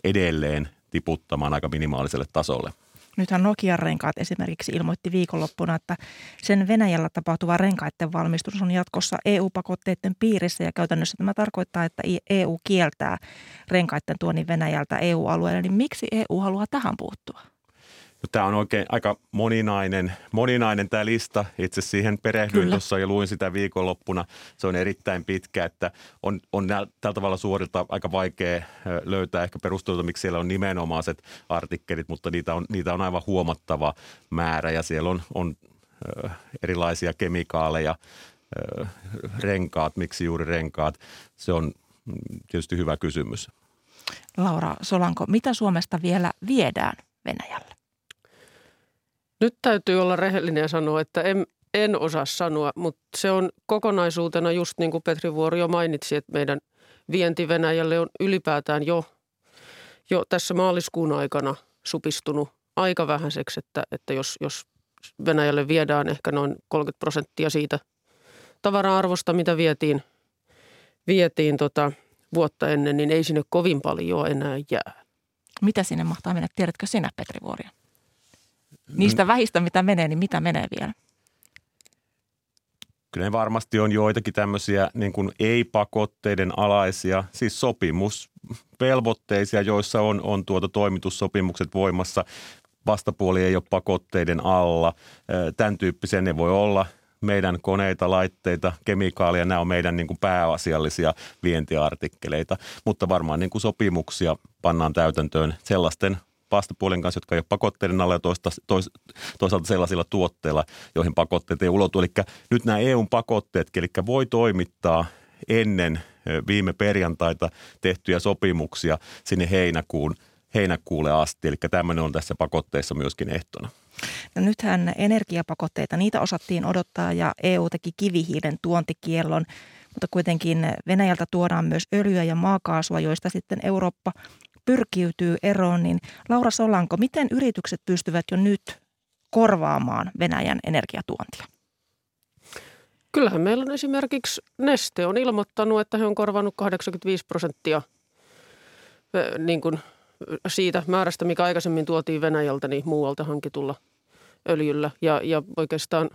edelleen tiputtamaan aika minimaaliselle tasolle. Nythän Nokian renkaat esimerkiksi ilmoitti viikonloppuna, että sen Venäjällä tapahtuva renkaiden valmistus on jatkossa EU-pakotteiden piirissä ja käytännössä tämä tarkoittaa, että EU kieltää renkaiden tuonnin Venäjältä EU-alueelle. Niin miksi EU haluaa tähän puuttua? No, tämä on oikein aika moninainen, moninainen tämä lista. Itse siihen perehdyin tuossa ja luin sitä viikonloppuna. Se on erittäin pitkä, että on, on tällä tavalla suorilta aika vaikea löytää ehkä perusteluita, miksi siellä on nimenomaiset artikkelit, mutta niitä on, niitä on aivan huomattava määrä ja siellä on, on erilaisia kemikaaleja, renkaat, miksi juuri renkaat. Se on mm, tietysti hyvä kysymys. Laura Solanko, mitä Suomesta vielä viedään Venäjälle? Nyt täytyy olla rehellinen ja sanoa, että en, en osaa sanoa, mutta se on kokonaisuutena just niin kuin Petri Vuori jo mainitsi, että meidän vienti Venäjälle on ylipäätään jo, jo tässä maaliskuun aikana supistunut aika vähäiseksi, että, että jos, jos Venäjälle viedään ehkä noin 30 prosenttia siitä tavara-arvosta, mitä vietiin, vietiin tota vuotta ennen, niin ei sinne kovin paljon enää jää. Mitä sinne mahtaa mennä? Tiedätkö sinä, Petri Vuoria? Niistä vähistä, mitä menee, niin mitä menee vielä? Kyllä ne varmasti on joitakin tämmöisiä niin kuin ei-pakotteiden alaisia, siis sopimusvelvoitteisia, joissa on, on tuota toimitussopimukset voimassa. Vastapuoli ei ole pakotteiden alla. Tämän tyyppisiä ne voi olla meidän koneita, laitteita, kemikaalia, nämä on meidän niin kuin pääasiallisia vientiartikkeleita, mutta varmaan niin kuin sopimuksia pannaan täytäntöön sellaisten vastapuolen kanssa, jotka ei ole pakotteiden alla ja toista, tois, toisaalta sellaisilla tuotteilla, joihin pakotteet ei ulotu. Eli nyt nämä EUn pakotteet, eli voi toimittaa ennen viime perjantaita tehtyjä sopimuksia sinne heinäkuun, heinäkuulle asti. Eli tämmöinen on tässä pakotteessa myöskin ehtona. No nythän energiapakotteita, niitä osattiin odottaa ja EU teki kivihiilen tuontikiellon, mutta kuitenkin Venäjältä tuodaan myös öljyä ja maakaasua, joista sitten Eurooppa pyrkiytyy eroon, niin Laura Solanko, miten yritykset pystyvät jo nyt korvaamaan Venäjän energiatuontia? Kyllähän meillä on esimerkiksi Neste on ilmoittanut, että he on korvannut 85 prosenttia niin kuin siitä määrästä, mikä aikaisemmin tuotiin Venäjältä, niin muualta hankitulla öljyllä. Ja, ja oikeastaan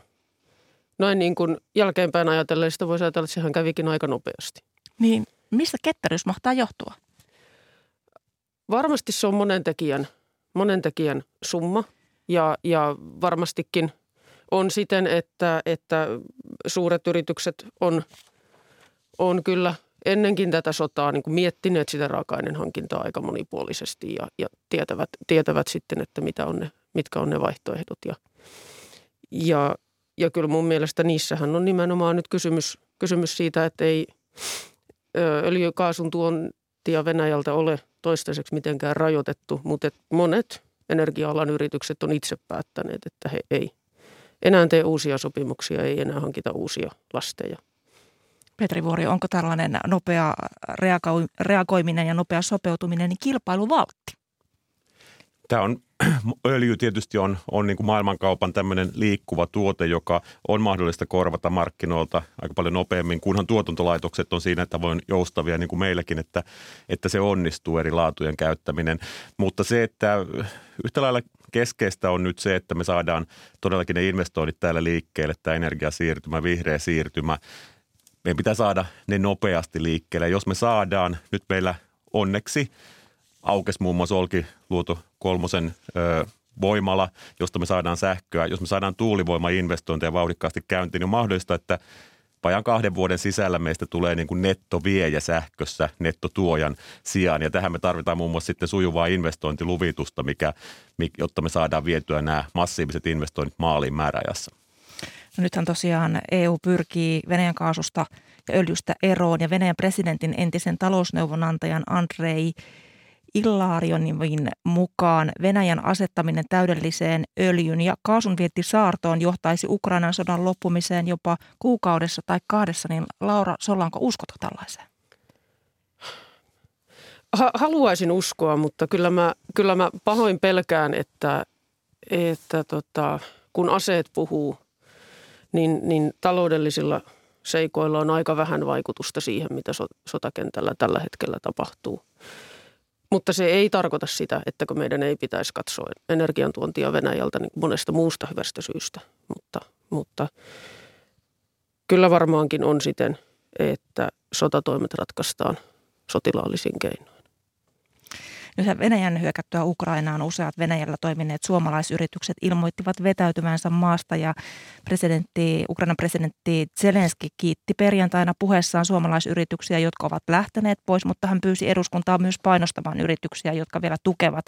noin niin kuin jälkeenpäin ajatellen sitä voisi ajatella, että sehän kävikin aika nopeasti. Niin, mistä ketteryys mahtaa johtua? Varmasti se on monen tekijän, monen tekijän summa ja, ja varmastikin on siten, että, että suuret yritykset on, on kyllä ennenkin tätä sotaa niin kuin miettineet sitä raaka hankintaa aika monipuolisesti ja, ja tietävät, tietävät sitten, että mitä on ne, mitkä on ne vaihtoehdot. Ja, ja, ja kyllä mun mielestä niissähän on nimenomaan nyt kysymys, kysymys siitä, että ei öljykaasun tuontia Venäjältä ole – toistaiseksi mitenkään rajoitettu, mutta monet energia-alan yritykset on itse päättäneet, että he ei enää tee uusia sopimuksia, ei enää hankita uusia lasteja. Petri Vuori, onko tällainen nopea reagoiminen ja nopea sopeutuminen niin kilpailuvaltti? Tämä on, öljy tietysti on, on niin kuin maailmankaupan tämmöinen liikkuva tuote, joka on mahdollista korvata markkinoilta aika paljon nopeammin, kunhan tuotantolaitokset on siinä tavoin joustavia niin kuin meilläkin, että, että se onnistuu eri laatujen käyttäminen. Mutta se, että yhtä lailla keskeistä on nyt se, että me saadaan todellakin ne investoinnit täällä liikkeelle, tämä energiasiirtymä, vihreä siirtymä. Meidän pitää saada ne nopeasti liikkeelle. Jos me saadaan, nyt meillä onneksi – aukesi muun muassa Olkiluoto kolmosen ö, voimala, josta me saadaan sähköä. Jos me saadaan tuulivoimainvestointeja vauhdikkaasti käyntiin, niin on mahdollista, että vajan kahden vuoden sisällä meistä tulee niin kuin nettoviejä sähkössä nettotuojan sijaan. Ja tähän me tarvitaan muun muassa sitten sujuvaa investointiluvitusta, mikä, jotta me saadaan vietyä nämä massiiviset investoinnit maaliin määräajassa. No nythän tosiaan EU pyrkii Venäjän kaasusta ja öljystä eroon ja Venäjän presidentin entisen talousneuvonantajan Andrei Illarionin mukaan Venäjän asettaminen täydelliseen öljyn ja saartoon johtaisi Ukrainan sodan loppumiseen jopa kuukaudessa tai kahdessa, niin Laura Solanko, uskota tällaiseen? Haluaisin uskoa, mutta kyllä mä, kyllä mä pahoin pelkään, että, että tota, kun aseet puhuu, niin, niin taloudellisilla seikoilla on aika vähän vaikutusta siihen, mitä sotakentällä tällä hetkellä tapahtuu. Mutta se ei tarkoita sitä, että meidän ei pitäisi katsoa energiantuontia Venäjältä niin monesta muusta hyvästä syystä. Mutta, mutta kyllä varmaankin on siten, että sotatoimet ratkaistaan sotilaallisin keinoin. Nyt Venäjän hyökättyä Ukrainaan useat Venäjällä toimineet suomalaisyritykset ilmoittivat vetäytymänsä maasta ja presidentti, Ukrainan presidentti Zelenski kiitti perjantaina puheessaan suomalaisyrityksiä, jotka ovat lähteneet pois, mutta hän pyysi eduskuntaa myös painostamaan yrityksiä, jotka vielä tukevat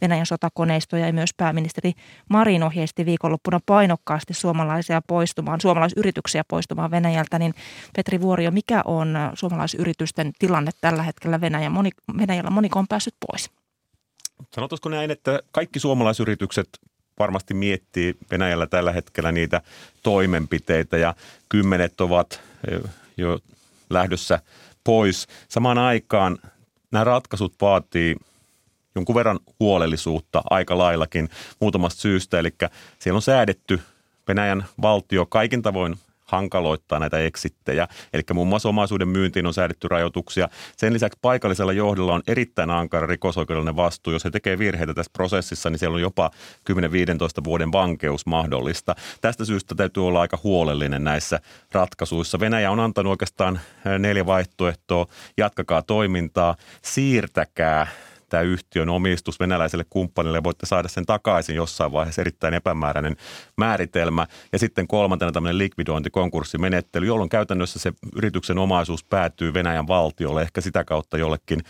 Venäjän sotakoneistoja ja myös pääministeri Marin ohjeisti viikonloppuna painokkaasti suomalaisia poistumaan, suomalaisyrityksiä poistumaan Venäjältä, niin Petri Vuorio, mikä on suomalaisyritysten tilanne tällä hetkellä Venäjän? Moni, Venäjällä moniko on päässyt pois? Sanotaanko näin, että kaikki suomalaisyritykset varmasti miettii Venäjällä tällä hetkellä niitä toimenpiteitä ja kymmenet ovat jo lähdössä pois. Samaan aikaan nämä ratkaisut vaatii jonkun verran huolellisuutta aika laillakin muutamasta syystä. Eli siellä on säädetty Venäjän valtio kaikin tavoin hankaloittaa näitä eksittejä. Eli muun muassa omaisuuden myyntiin on säädetty rajoituksia. Sen lisäksi paikallisella johdolla on erittäin ankara rikosoikeudellinen vastuu. Jos he tekee virheitä tässä prosessissa, niin siellä on jopa 10-15 vuoden vankeus mahdollista. Tästä syystä täytyy olla aika huolellinen näissä ratkaisuissa. Venäjä on antanut oikeastaan neljä vaihtoehtoa. Jatkakaa toimintaa, siirtäkää tämä yhtiön omistus venäläiselle kumppanille ja voitte saada sen takaisin jossain vaiheessa erittäin epämääräinen määritelmä. Ja sitten kolmantena tämmöinen likvidointi, konkurssimenettely, jolloin käytännössä se yrityksen omaisuus päätyy Venäjän valtiolle, ehkä sitä kautta jollekin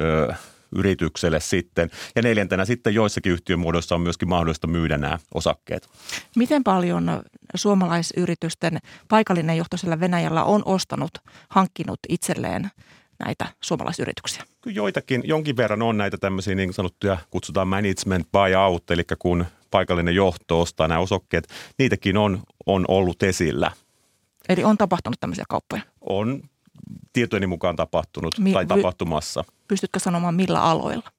ö, yritykselle sitten. Ja neljäntenä sitten joissakin yhtiömuodoissa on myöskin mahdollista myydä nämä osakkeet. Miten paljon suomalaisyritysten paikallinen johto Venäjällä on ostanut, hankkinut itselleen näitä suomalaisyrityksiä? Kyllä joitakin, jonkin verran on näitä tämmöisiä niin sanottuja, kutsutaan management buyout, eli kun paikallinen johto ostaa nämä osakkeet, niitäkin on, on ollut esillä. Eli on tapahtunut tämmöisiä kauppoja? On tietojeni mukaan tapahtunut Mi- tai tapahtumassa. Pystytkö sanomaan millä aloilla?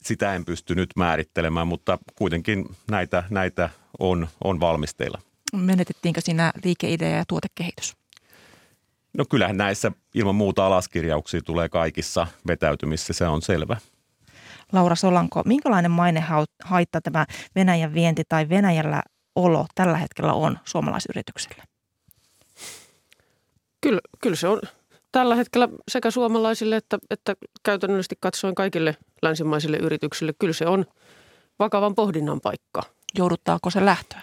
Sitä en pysty nyt määrittelemään, mutta kuitenkin näitä, näitä on, on valmisteilla. Menetettiinkö siinä liikeidea ja tuotekehitys? No kyllähän näissä ilman muuta alaskirjauksia tulee kaikissa vetäytymissä, se on selvä. Laura Solanko, minkälainen haitta tämä Venäjän vienti tai Venäjällä olo tällä hetkellä on suomalaisyrityksille? Kyllä, kyllä se on tällä hetkellä sekä suomalaisille että, että käytännöllisesti katsoen kaikille länsimaisille yrityksille. Kyllä se on vakavan pohdinnan paikka. Jouduttaako se lähtöä?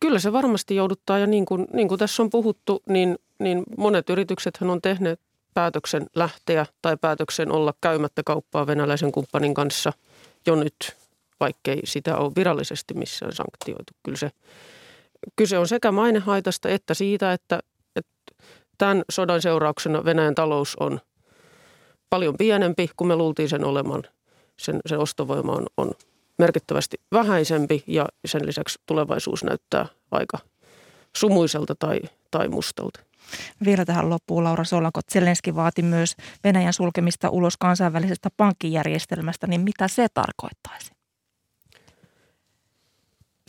Kyllä se varmasti jouduttaa ja niin kuin, niin kuin tässä on puhuttu, niin, niin monet yritykset on tehneet päätöksen lähteä tai päätöksen olla käymättä kauppaa venäläisen kumppanin kanssa jo nyt, vaikkei sitä ole virallisesti missään sanktioitu. Kyllä se, kyse on sekä mainehaitasta että siitä, että, että tämän sodan seurauksena Venäjän talous on paljon pienempi kuin me luultiin sen olemaan. Sen, sen ostovoima on, on merkittävästi vähäisempi ja sen lisäksi tulevaisuus näyttää aika sumuiselta tai, tai mustalta. Vielä tähän loppuun Laura Solanko. Zelenski vaati myös Venäjän sulkemista ulos kansainvälisestä pankkijärjestelmästä, niin mitä se tarkoittaisi?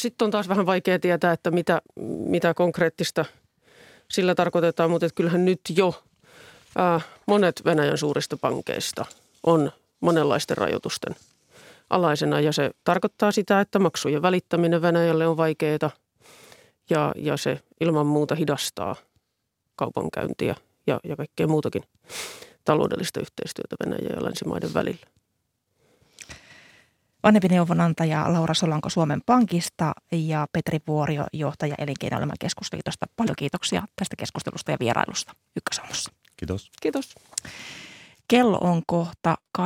Sitten on taas vähän vaikea tietää, että mitä, mitä konkreettista sillä tarkoitetaan, mutta kyllähän nyt jo monet Venäjän suurista pankeista on monenlaisten rajoitusten – alaisena ja se tarkoittaa sitä, että maksujen välittäminen Venäjälle on vaikeaa ja, ja se ilman muuta hidastaa kaupankäyntiä ja, ja kaikkea muutakin taloudellista yhteistyötä Venäjän ja länsimaiden välillä. Vanhempi neuvonantaja Laura Solanko Suomen Pankista ja Petri Vuorio, johtaja Elinkeinoelämän keskusliitosta. Paljon kiitoksia tästä keskustelusta ja vierailusta Ykkösaamussa. Kiitos. Kiitos. Kello on kohta 8.58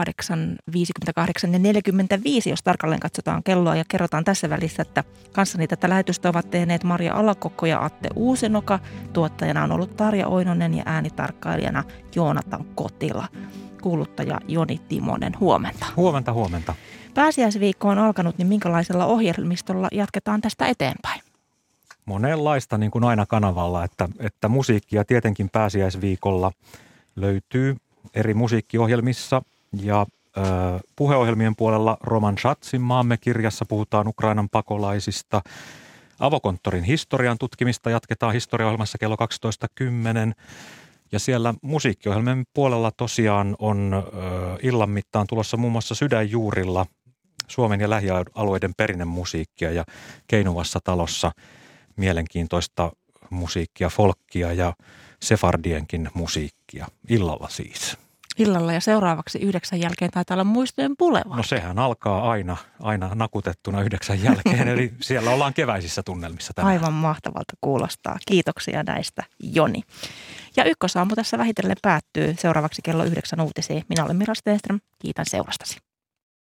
ja 45, jos tarkalleen katsotaan kelloa ja kerrotaan tässä välissä, että kanssani tätä lähetystä ovat tehneet Maria Alakokko ja Atte Uusenoka. Tuottajana on ollut Tarja Oinonen ja äänitarkkailijana Joonatan Kotila. Kuuluttaja Joni Timonen, huomenta. Huomenta, huomenta. Pääsiäisviikko on alkanut, niin minkälaisella ohjelmistolla jatketaan tästä eteenpäin? Monenlaista niin kuin aina kanavalla, että, että musiikkia tietenkin pääsiäisviikolla löytyy eri musiikkiohjelmissa ja ö, puheohjelmien puolella Roman Schatzin maamme kirjassa puhutaan Ukrainan pakolaisista. Avokonttorin historian tutkimista jatketaan historiaohjelmassa kello 12.10. Ja siellä musiikkiohjelmien puolella tosiaan on ö, illan mittaan tulossa muun muassa Sydänjuurilla Suomen ja lähialueiden perinnemusiikkia ja Keinuvassa talossa mielenkiintoista musiikkia, folkkia ja sefardienkin musiikkia. Illalla siis. Illalla ja seuraavaksi yhdeksän jälkeen taitaa olla muistojen puleva. No sehän alkaa aina, aina nakutettuna yhdeksän jälkeen, eli siellä ollaan keväisissä tunnelmissa tänään. Aivan mahtavalta kuulostaa. Kiitoksia näistä, Joni. Ja ykkösaamu tässä vähitellen päättyy seuraavaksi kello yhdeksän uutisiin. Minä olen Mira Stenström. Kiitän seurastasi.